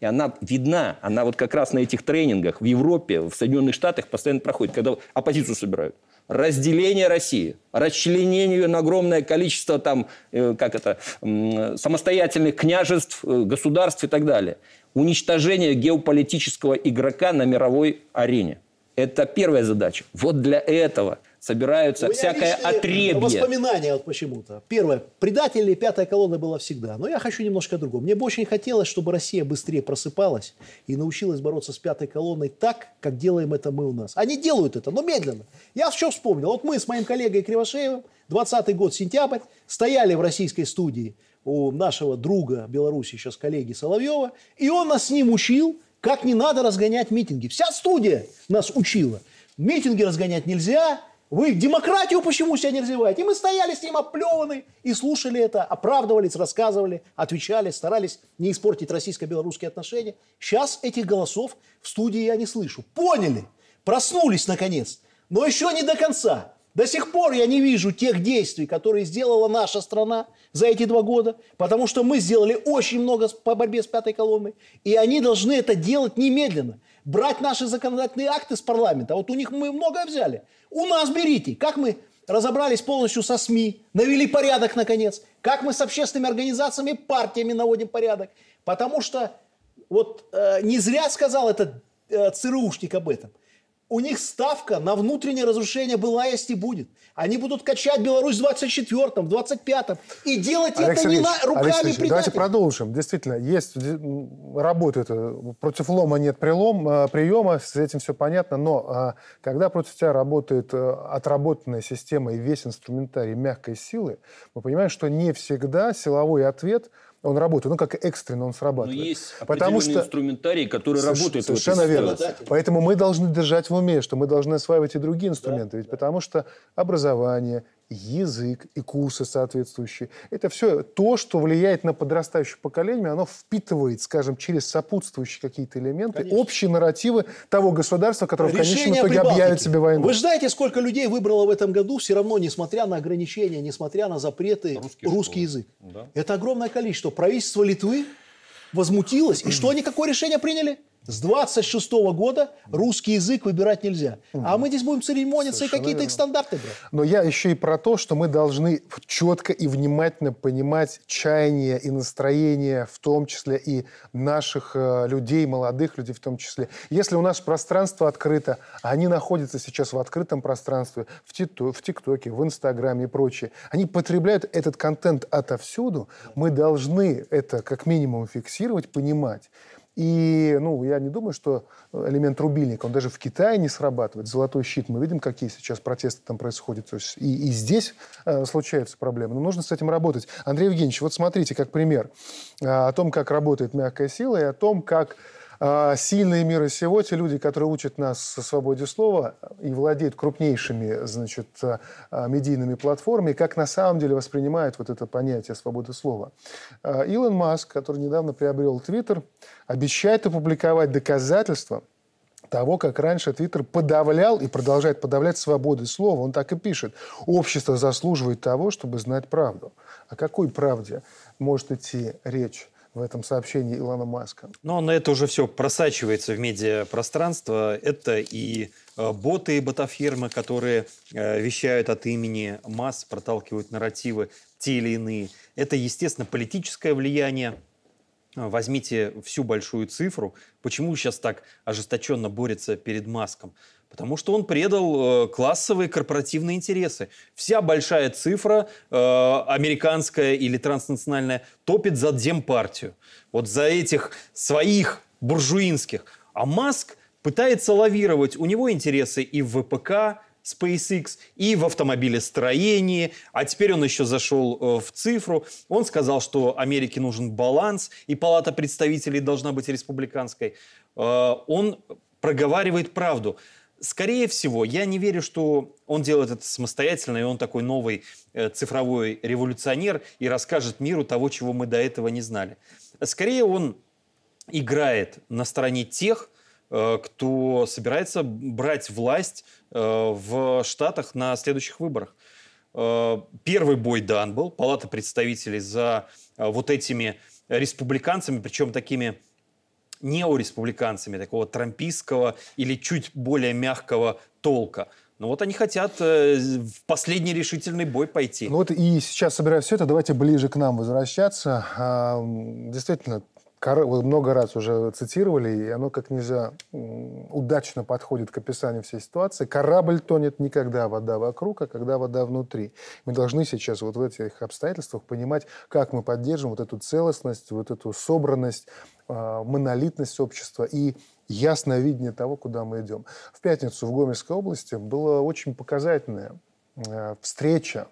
И она видна, она вот как раз на этих тренингах в Европе, в Соединенных Штатах постоянно проходит, когда оппозицию собирают. Разделение России, расчленение ее на огромное количество там, э, как это, самостоятельных княжеств, э, государств и так далее. Уничтожение геополитического игрока на мировой арене. Это первая задача. Вот для этого собираются всякое отребье. Воспоминания вот почему-то. Первое. Предатели пятая колонна была всегда. Но я хочу немножко о другом. Мне бы очень хотелось, чтобы Россия быстрее просыпалась и научилась бороться с пятой колонной так, как делаем это мы у нас. Они делают это, но медленно. Я что вспомнил. Вот мы с моим коллегой Кривошеевым, 20 год, сентябрь, стояли в российской студии у нашего друга Беларуси, сейчас коллеги Соловьева, и он нас с ним учил, как не надо разгонять митинги. Вся студия нас учила. Митинги разгонять нельзя, вы демократию почему себя не развиваете? И мы стояли с ним оплеваны и слушали это, оправдывались, рассказывали, отвечали, старались не испортить российско-белорусские отношения. Сейчас этих голосов в студии я не слышу. Поняли, проснулись наконец, но еще не до конца. До сих пор я не вижу тех действий, которые сделала наша страна за эти два года, потому что мы сделали очень много по борьбе с пятой колонной, и они должны это делать немедленно. Брать наши законодательные акты с парламента. Вот у них мы многое взяли. У нас берите. Как мы разобрались полностью со СМИ, навели порядок наконец. Как мы с общественными организациями, партиями наводим порядок. Потому что вот э, не зря сказал этот э, ЦРУшник об этом. У них ставка на внутреннее разрушение была, есть и будет. Они будут качать Беларусь в 24-м, в 25-м. И делать Олег это не на, руками Сергеевич, давайте предателей. продолжим. Действительно, есть, м, работает, э, против лома нет прилом, э, приема, с этим все понятно, но когда против тебя работает э, отработанная система и весь инструментарий мягкой силы, мы понимаем, что не всегда силовой ответ он работает. Ну, как экстренно он срабатывает. Но есть Потому что инструментарий, который работает. Совершенно верно. Поэтому мы должны держать в уме, что мы должны осваивать и другие инструменты. Да, Ведь да. потому что образование, язык и курсы соответствующие. Это все то, что влияет на подрастающее поколение, оно впитывает, скажем, через сопутствующие какие-то элементы, Конечно. общие нарративы того государства, которое Решение в конечном итоге объявит себе войну. Вы знаете, сколько людей выбрало в этом году все равно, несмотря на ограничения, несмотря на запреты, русский, русский язык? Да. Это огромное количество. Правительство Литвы возмутилось. И *clears throat* что они, какое решение приняли? С 26 года русский язык выбирать нельзя. А мы здесь будем церемониться Совершенно и какие-то их стандарты брать. Но я еще и про то, что мы должны четко и внимательно понимать чаяния и настроения, в том числе и наших э, людей, молодых людей в том числе. Если у нас пространство открыто, а они находятся сейчас в открытом пространстве, в ТикТоке, в Инстаграме и прочее, они потребляют этот контент отовсюду, мы должны это как минимум фиксировать, понимать. И ну, я не думаю, что элемент рубильника, он даже в Китае не срабатывает. Золотой щит, мы видим, какие сейчас протесты там происходят. То есть и, и здесь э, случаются проблемы. Но нужно с этим работать. Андрей Евгеньевич, вот смотрите, как пример э, о том, как работает мягкая сила, и о том, как сильные мира сего, те люди, которые учат нас свободе слова и владеют крупнейшими значит, а, а, медийными платформами, как на самом деле воспринимают вот это понятие свободы слова. Илон Маск, который недавно приобрел Твиттер, обещает опубликовать доказательства того, как раньше Твиттер подавлял и продолжает подавлять свободу слова. Он так и пишет. Общество заслуживает того, чтобы знать правду. О какой правде может идти речь? В этом сообщении Илона Маска. Но на это уже все просачивается в медиапространство. Это и э, боты и ботафермы, которые э, вещают от имени масс, проталкивают нарративы те или иные. Это, естественно, политическое влияние. Возьмите всю большую цифру. Почему сейчас так ожесточенно борется перед Маском? Потому что он предал э, классовые корпоративные интересы. Вся большая цифра, э, американская или транснациональная, топит за демпартию. Вот за этих своих буржуинских. А Маск пытается лавировать. У него интересы и в ВПК, SpaceX, и в автомобилестроении, а теперь он еще зашел э, в цифру. Он сказал, что Америке нужен баланс, и Палата представителей должна быть республиканской. Он проговаривает правду. Скорее всего, я не верю, что он делает это самостоятельно, и он такой новый э, цифровой революционер и расскажет миру того, чего мы до этого не знали. Скорее, он играет на стороне тех, э, кто собирается брать власть э, в Штатах на следующих выборах. Первый бой дан был, Палата представителей за вот этими республиканцами, причем такими неореспубликанцами, такого трампийского или чуть более мягкого толка. Но вот они хотят э, в последний решительный бой пойти. Ну вот и сейчас, собирая все это, давайте ближе к нам возвращаться. А, действительно, много раз уже цитировали, и оно как нельзя удачно подходит к описанию всей ситуации. Корабль тонет не когда вода вокруг, а когда вода внутри. Мы должны сейчас вот в этих обстоятельствах понимать, как мы поддержим вот эту целостность, вот эту собранность, а, монолитность общества и ясное видение того, куда мы идем. В пятницу в Гомельской области была очень показательная э, встреча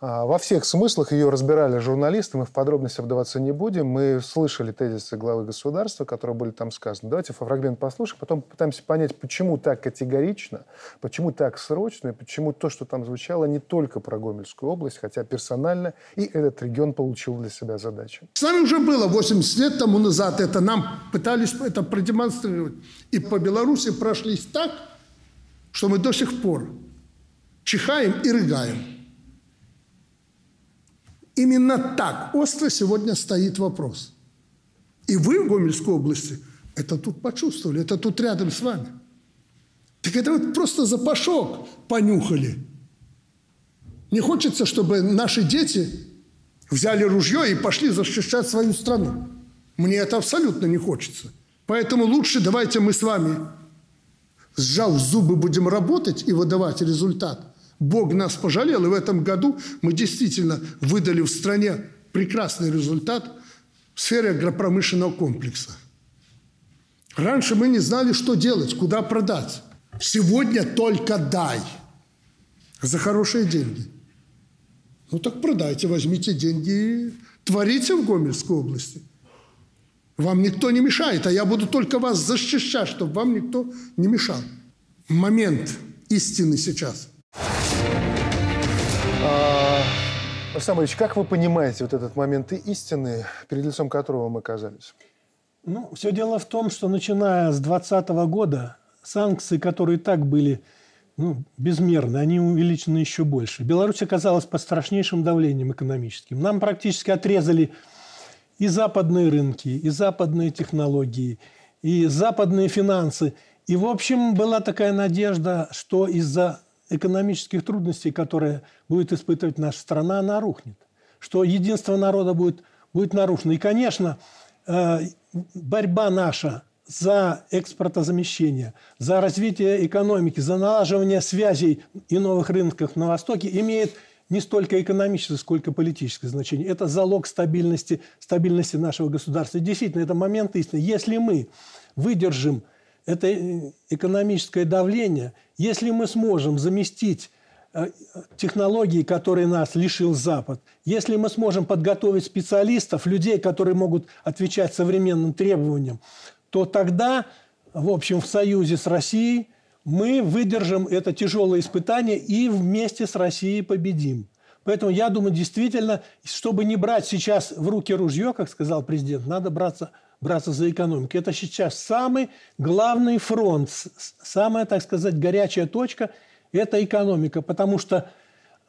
во всех смыслах ее разбирали журналисты, мы в подробности вдаваться не будем. Мы слышали тезисы главы государства, которые были там сказаны. Давайте фрагмент послушаем, потом попытаемся понять, почему так категорично, почему так срочно, и почему то, что там звучало, не только про Гомельскую область, хотя персонально и этот регион получил для себя задачу. С нами уже было 80 лет тому назад, это нам пытались это продемонстрировать. И по Беларуси прошлись так, что мы до сих пор чихаем и рыгаем. Именно так остро сегодня стоит вопрос. И вы в Гомельской области это тут почувствовали, это тут рядом с вами. Так это вот просто запашок понюхали. Не хочется, чтобы наши дети взяли ружье и пошли защищать свою страну. Мне это абсолютно не хочется. Поэтому лучше давайте мы с вами, сжав зубы, будем работать и выдавать результат – Бог нас пожалел, и в этом году мы действительно выдали в стране прекрасный результат в сфере агропромышленного комплекса. Раньше мы не знали, что делать, куда продать. Сегодня только дай за хорошие деньги. Ну так продайте, возьмите деньги творите в Гомельской области, вам никто не мешает, а я буду только вас защищать, чтобы вам никто не мешал. Момент истины сейчас. А, Александр как вы понимаете вот этот момент истины, перед лицом которого мы оказались? Ну, все дело в том, что начиная с 2020 года санкции, которые так были ну, безмерно, они увеличены еще больше. Беларусь оказалась под страшнейшим давлением экономическим. Нам практически отрезали и западные рынки, и западные технологии, и западные финансы. И, в общем, была такая надежда, что из-за экономических трудностей, которые будет испытывать наша страна, она рухнет. Что единство народа будет, будет нарушено. И, конечно, э, борьба наша за экспортозамещение, за развитие экономики, за налаживание связей и новых рынков на Востоке имеет не столько экономическое, сколько политическое значение. Это залог стабильности, стабильности нашего государства. действительно, это момент истины. Если мы выдержим это э, экономическое давление, если мы сможем заместить э, технологии, которые нас лишил Запад, если мы сможем подготовить специалистов, людей, которые могут отвечать современным требованиям, то тогда, в общем, в союзе с Россией мы выдержим это тяжелое испытание и вместе с Россией победим. Поэтому я думаю, действительно, чтобы не брать сейчас в руки ружье, как сказал президент, надо браться, браться за экономику. Это сейчас самый главный фронт, самая, так сказать, горячая точка – это экономика, потому что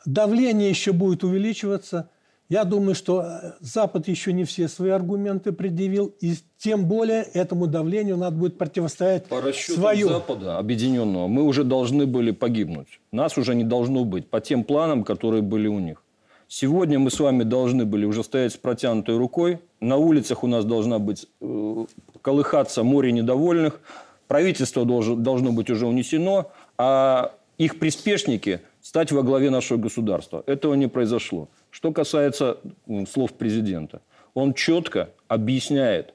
давление еще будет увеличиваться – я думаю, что э, Запад еще не все свои аргументы предъявил, и тем более этому давлению надо будет противостоять По расчетам свою. Запада объединенного мы уже должны были погибнуть. Нас уже не должно быть по тем планам, которые были у них. Сегодня мы с вами должны были уже стоять с протянутой рукой. На улицах у нас должна быть э, колыхаться море недовольных. Правительство должно, должно быть уже унесено, а их приспешники стать во главе нашего государства. Этого не произошло. Что касается слов президента, он четко объясняет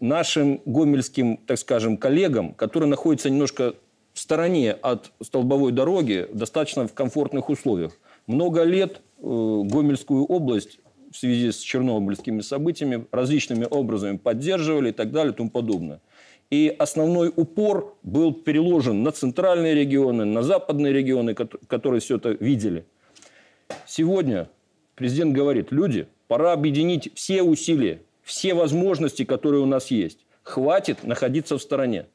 нашим гомельским, так скажем, коллегам, которые находятся немножко в стороне от столбовой дороги, достаточно в комфортных условиях. Много лет э, Гомельскую область в связи с чернобыльскими событиями различными образами поддерживали и так далее и тому подобное. И основной упор был переложен на центральные регионы, на западные регионы, которые все это видели. Сегодня Президент говорит, люди, пора объединить все усилия, все возможности, которые у нас есть. Хватит находиться в стороне.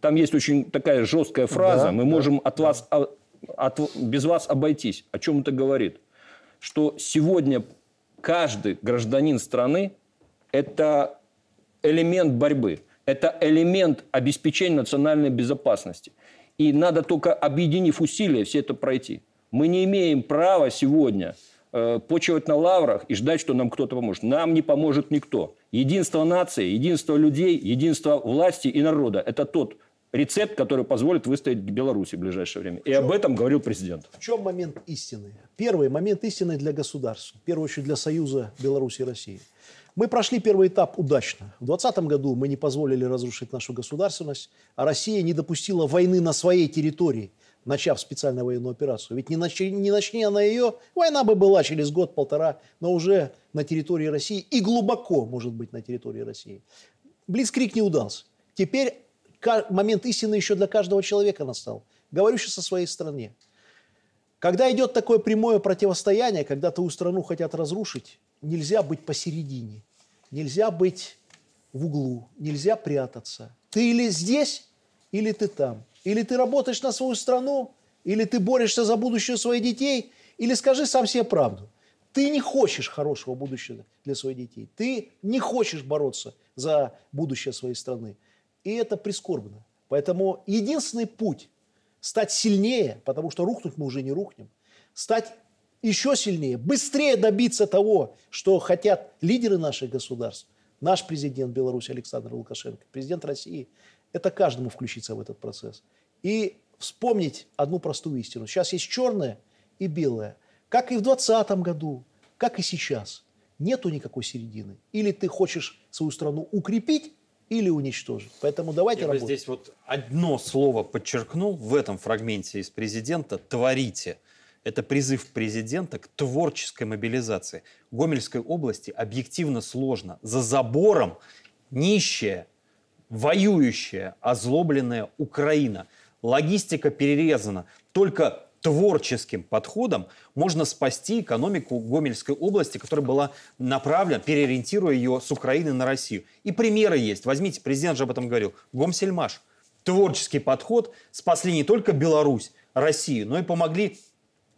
Там есть очень такая жесткая фраза, да, мы да, можем от да. вас, от, от, без вас обойтись. О чем это говорит? Что сегодня каждый гражданин страны – это элемент борьбы, это элемент обеспечения национальной безопасности. И надо только, объединив усилия, все это пройти. Мы не имеем права сегодня – э, почивать на лаврах и ждать, что нам кто-то поможет. Нам не поможет никто. Единство нации, единство людей, единство власти и народа – это тот рецепт, который позволит выстоять Беларуси в ближайшее время. И об этом говорил президент. В чем момент истины? Первый момент истины для государства, в первую очередь для Союза Беларуси и России. Мы прошли первый этап удачно. В 2020 году мы не позволили разрушить нашу государственность, а Россия не допустила войны на своей территории – начав специальную военную операцию. Ведь не начни, не начни она ее, война бы была через год-полтора, но уже на территории России и глубоко, может быть, на территории России. Блицкрик не удался. Теперь момент истины еще для каждого человека настал. Говорю сейчас о своей стране. Когда идет такое прямое противостояние, когда твою страну хотят разрушить, нельзя быть посередине, нельзя быть в углу, нельзя прятаться. Ты или здесь, или ты там. Или ты работаешь на свою страну, или ты борешься за будущее своих детей, или скажи сам себе правду. Ты не хочешь хорошего будущего для своих детей. Ты не хочешь бороться за будущее своей страны. И это прискорбно. Поэтому единственный путь стать сильнее, потому что рухнуть мы уже не рухнем, стать еще сильнее, быстрее добиться того, что хотят лидеры наших государств, наш президент Беларуси Александр Лукашенко, президент России – это каждому включиться в этот процесс. И вспомнить одну простую истину. Сейчас есть черное и белое. Как и в 2020 году, как и сейчас. Нету никакой середины. Или ты хочешь свою страну укрепить, или уничтожить. Поэтому давайте Я работать. здесь вот одно слово подчеркнул в этом фрагменте из президента «творите». Это призыв президента к творческой мобилизации. Гомельской области объективно сложно. За забором нищая, воюющая, озлобленная Украина. Логистика перерезана. Только творческим подходом можно спасти экономику Гомельской области, которая была направлена, переориентируя ее с Украины на Россию. И примеры есть. Возьмите, президент же об этом говорил. Гомсельмаш. Творческий подход спасли не только Беларусь, Россию, но и помогли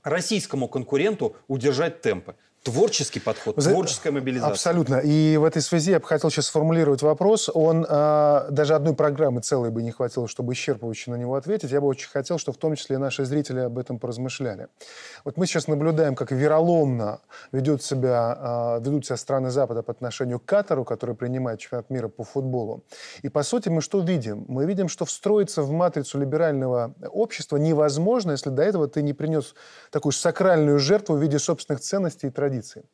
российскому конкуренту удержать темпы. Творческий подход, творческая мобилизация. Абсолютно. И в этой связи я бы хотел сейчас сформулировать вопрос. Он э, даже одной программы целой бы не хватило, чтобы исчерпывающе на него ответить. Я бы очень хотел, чтобы в том числе наши зрители об этом поразмышляли. Вот мы сейчас наблюдаем, как вероломно ведет себя, э, ведут себя страны Запада по отношению к Катару, который принимает чемпионат мира по футболу. И по сути мы что видим? Мы видим, что встроиться в матрицу либерального общества невозможно, если до этого ты не принес такую сакральную жертву в виде собственных ценностей и традиций традиции.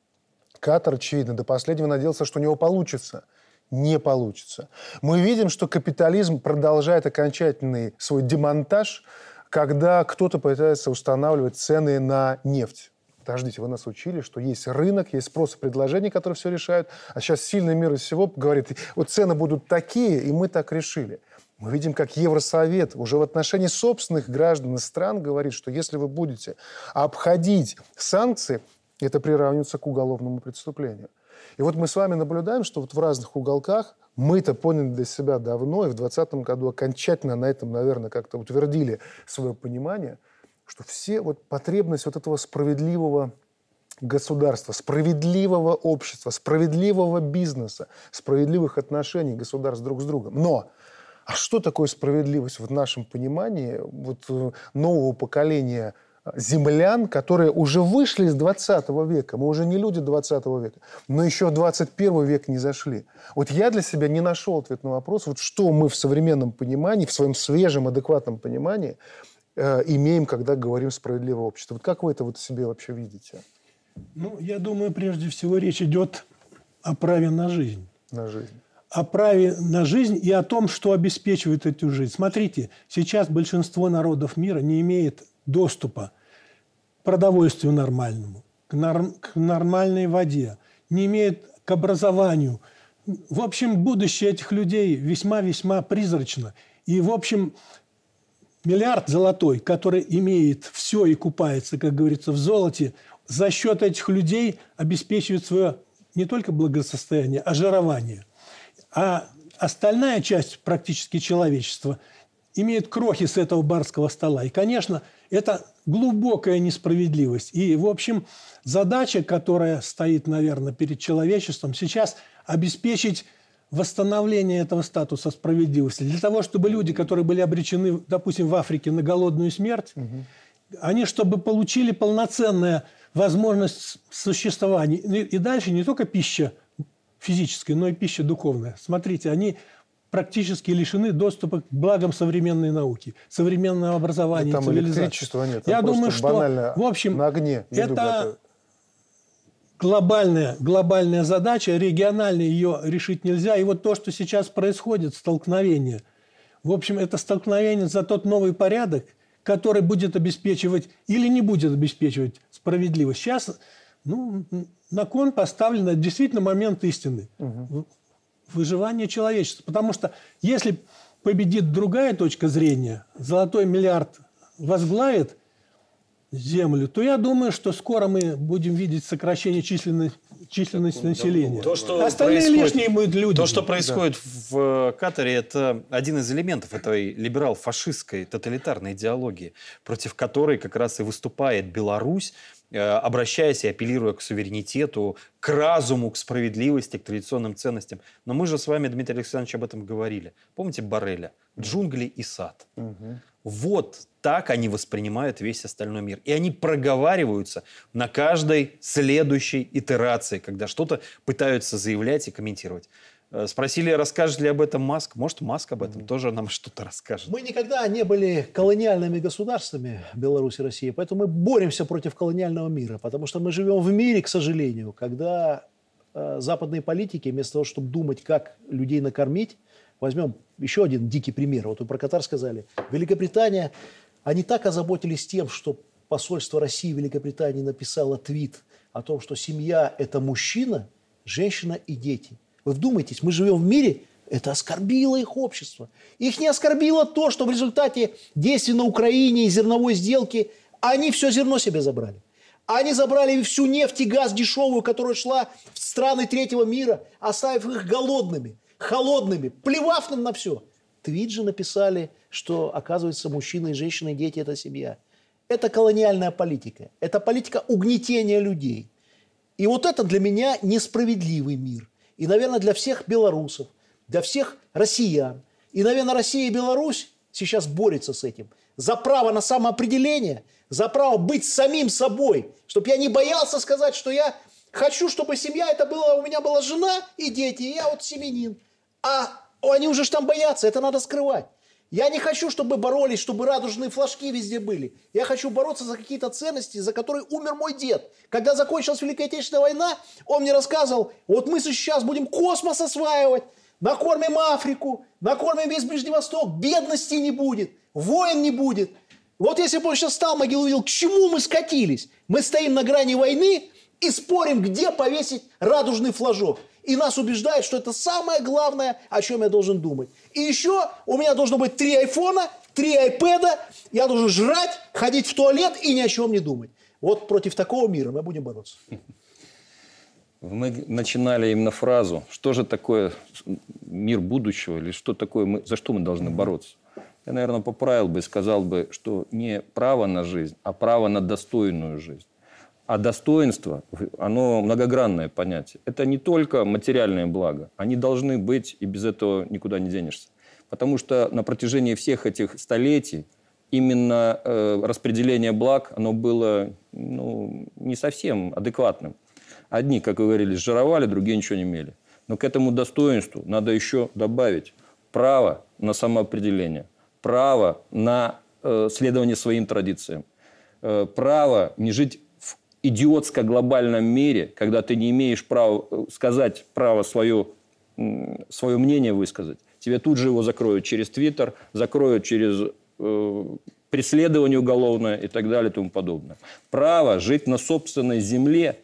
Катар, очевидно, до последнего надеялся, что у него получится. Не получится. Мы видим, что капитализм продолжает окончательный свой демонтаж, когда кто-то пытается устанавливать цены на нефть. Подождите, вы нас учили, что есть рынок, есть спрос и предложение, которые все решают, а сейчас сильный мир из всего говорит, вот цены будут такие, и мы так решили. Мы видим, как Евросовет уже в отношении собственных граждан и стран говорит, что если вы будете обходить санкции, это приравнивается к уголовному преступлению. И вот мы с вами наблюдаем, что вот в разных уголках мы это поняли для себя давно, и в 2020 году окончательно на этом, наверное, как-то утвердили свое понимание, что все вот потребность вот этого справедливого государства, справедливого общества, справедливого бизнеса, справедливых отношений государств друг с другом. Но а что такое справедливость в нашем понимании вот, э, нового поколения землян, которые уже вышли из 20 века. Мы уже не люди 20 века, но еще в 21 век не зашли. Вот я для себя не нашел ответ на вопрос, вот что мы в современном понимании, в своем свежем, адекватном понимании э, имеем, когда говорим справедливое общество. Вот как вы это вот себе вообще видите? Ну, я думаю, прежде всего речь идет о праве на жизнь. На жизнь о праве на жизнь и о том, что обеспечивает эту жизнь. Смотрите, сейчас большинство народов мира не имеет доступа к продовольствию нормальному, к, норм, к нормальной воде, не имеет к образованию. В общем, будущее этих людей весьма-весьма призрачно. И, в общем, миллиард золотой, который имеет все и купается, как говорится, в золоте, за счет этих людей обеспечивает свое не только благосостояние, а жирование. А остальная часть практически человечества имеет крохи с этого барского стола. И, конечно, это глубокая несправедливость. И, в общем, задача, которая стоит, наверное, перед человечеством, сейчас обеспечить восстановление этого статуса справедливости. Для того, чтобы люди, которые были обречены, допустим, в Африке на голодную смерть, угу. они, чтобы получили полноценную возможность существования. И дальше не только пища физическая, но и пища духовная. Смотрите, они практически лишены доступа к благам современной науки, современного образования, там цивилизации. нет. Я думаю, что в общем на огне это глобальная, глобальная задача, регионально ее решить нельзя. И вот то, что сейчас происходит, столкновение, в общем, это столкновение за тот новый порядок, который будет обеспечивать или не будет обеспечивать справедливость. Сейчас ну, на кон поставлен действительно момент истины. Угу выживание человечества. Потому что если победит другая точка зрения, золотой миллиард возглавит Землю, то я думаю, что скоро мы будем видеть сокращение численности, численности населения. То, что Остальные лишние мы люди. То, что происходит да. в Катаре, это один из элементов этой либерал-фашистской тоталитарной идеологии, против которой как раз и выступает Беларусь Э, обращаясь и апеллируя к суверенитету, к разуму, к справедливости, к традиционным ценностям. Но мы же с вами, Дмитрий Александрович, об этом говорили. Помните Барреля? Джунгли и сад. Угу. Вот так они воспринимают весь остальной мир. И они проговариваются на каждой следующей итерации, когда что-то пытаются заявлять и комментировать. Э, спросили, расскажет ли об этом Маск. Может, Маск об этом тоже нам *laughs* что-то расскажет. Мы никогда не были колониальными государствами, Беларусь и Россия, поэтому мы боремся против колониального мира, потому что мы живем в мире, к сожалению, когда э, западные политики, вместо того, чтобы думать, как людей накормить, возьмем еще один дикий пример. Вот вы про Катар сказали. Великобритания, они так озаботились тем, что посольство России в Великобритании написало твит о том, что семья – это мужчина, женщина и дети. Вы вдумайтесь, мы живем в мире, это оскорбило их общество. Их не оскорбило то, что в результате действий на Украине и зерновой сделки они все зерно себе забрали. Они забрали всю нефть и газ дешевую, которая шла в страны третьего мира, оставив их голодными, холодными, плевав нам на все. Твит же написали, что, оказывается, мужчины и женщины и дети – это семья. Это колониальная политика. Это политика угнетения людей. И вот это для меня несправедливый мир. И, наверное, для всех белорусов, для всех россиян. И, наверное, Россия и Беларусь сейчас борются с этим. За право на самоопределение, за право быть самим собой. Чтобы я не боялся сказать, что я хочу, чтобы семья это была, у меня была жена и дети, и я вот семенин. А они уже ж там боятся, это надо скрывать. Я не хочу, чтобы боролись, чтобы радужные флажки везде были. Я хочу бороться за какие-то ценности, за которые умер мой дед. Когда закончилась Великая Отечественная война, он мне рассказывал, вот мы сейчас будем космос осваивать, накормим Африку, накормим весь Ближний Восток, бедности не будет, войн не будет. Вот если бы он сейчас стал, могилу увидел, к чему мы скатились? Мы стоим на грани войны и спорим, где повесить радужный флажок и нас убеждают, что это самое главное, о чем я должен думать. И еще у меня должно быть три айфона, три айпэда, я должен жрать, ходить в туалет и ни о чем не думать. Вот против такого мира мы будем бороться. Мы начинали именно фразу, что же такое мир будущего, или что такое, мы, за что мы должны бороться. Я, наверное, поправил бы и сказал бы, что не право на жизнь, а право на достойную жизнь. А достоинство, оно многогранное понятие. Это не только материальное благо. Они должны быть, и без этого никуда не денешься. Потому что на протяжении всех этих столетий именно э, распределение благ, оно было ну, не совсем адекватным. Одни, как вы говорили, жировали, другие ничего не имели. Но к этому достоинству надо еще добавить право на самоопределение, право на э, следование своим традициям, э, право не жить идиотско-глобальном мире, когда ты не имеешь права э, сказать право свое, свое мнение высказать, тебе тут же его закроют через Твиттер, закроют через э, преследование уголовное и так далее и тому подобное. Право жить на собственной земле,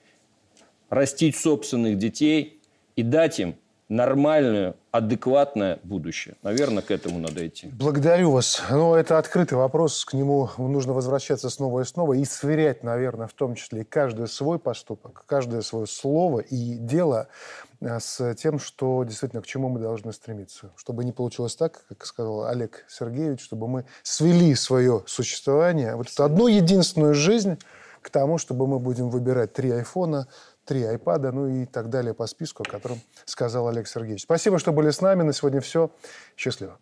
растить собственных детей и дать им нормальное, адекватное будущее. Наверное, к этому надо идти. Благодарю вас. Ну, это открытый вопрос, к нему нужно возвращаться снова и снова и сверять, наверное, в том числе каждый свой поступок, каждое свое слово и дело э, с тем, что действительно к чему мы должны стремиться. Чтобы не получилось так, как сказал Олег Сергеевич, чтобы мы свели свое существование, вот эту одну единственную жизнь к тому, чтобы мы будем выбирать три айфона, три айпада, ну и так далее по списку, о котором сказал Олег Сергеевич. Спасибо, что были с нами. На сегодня все. Счастливо.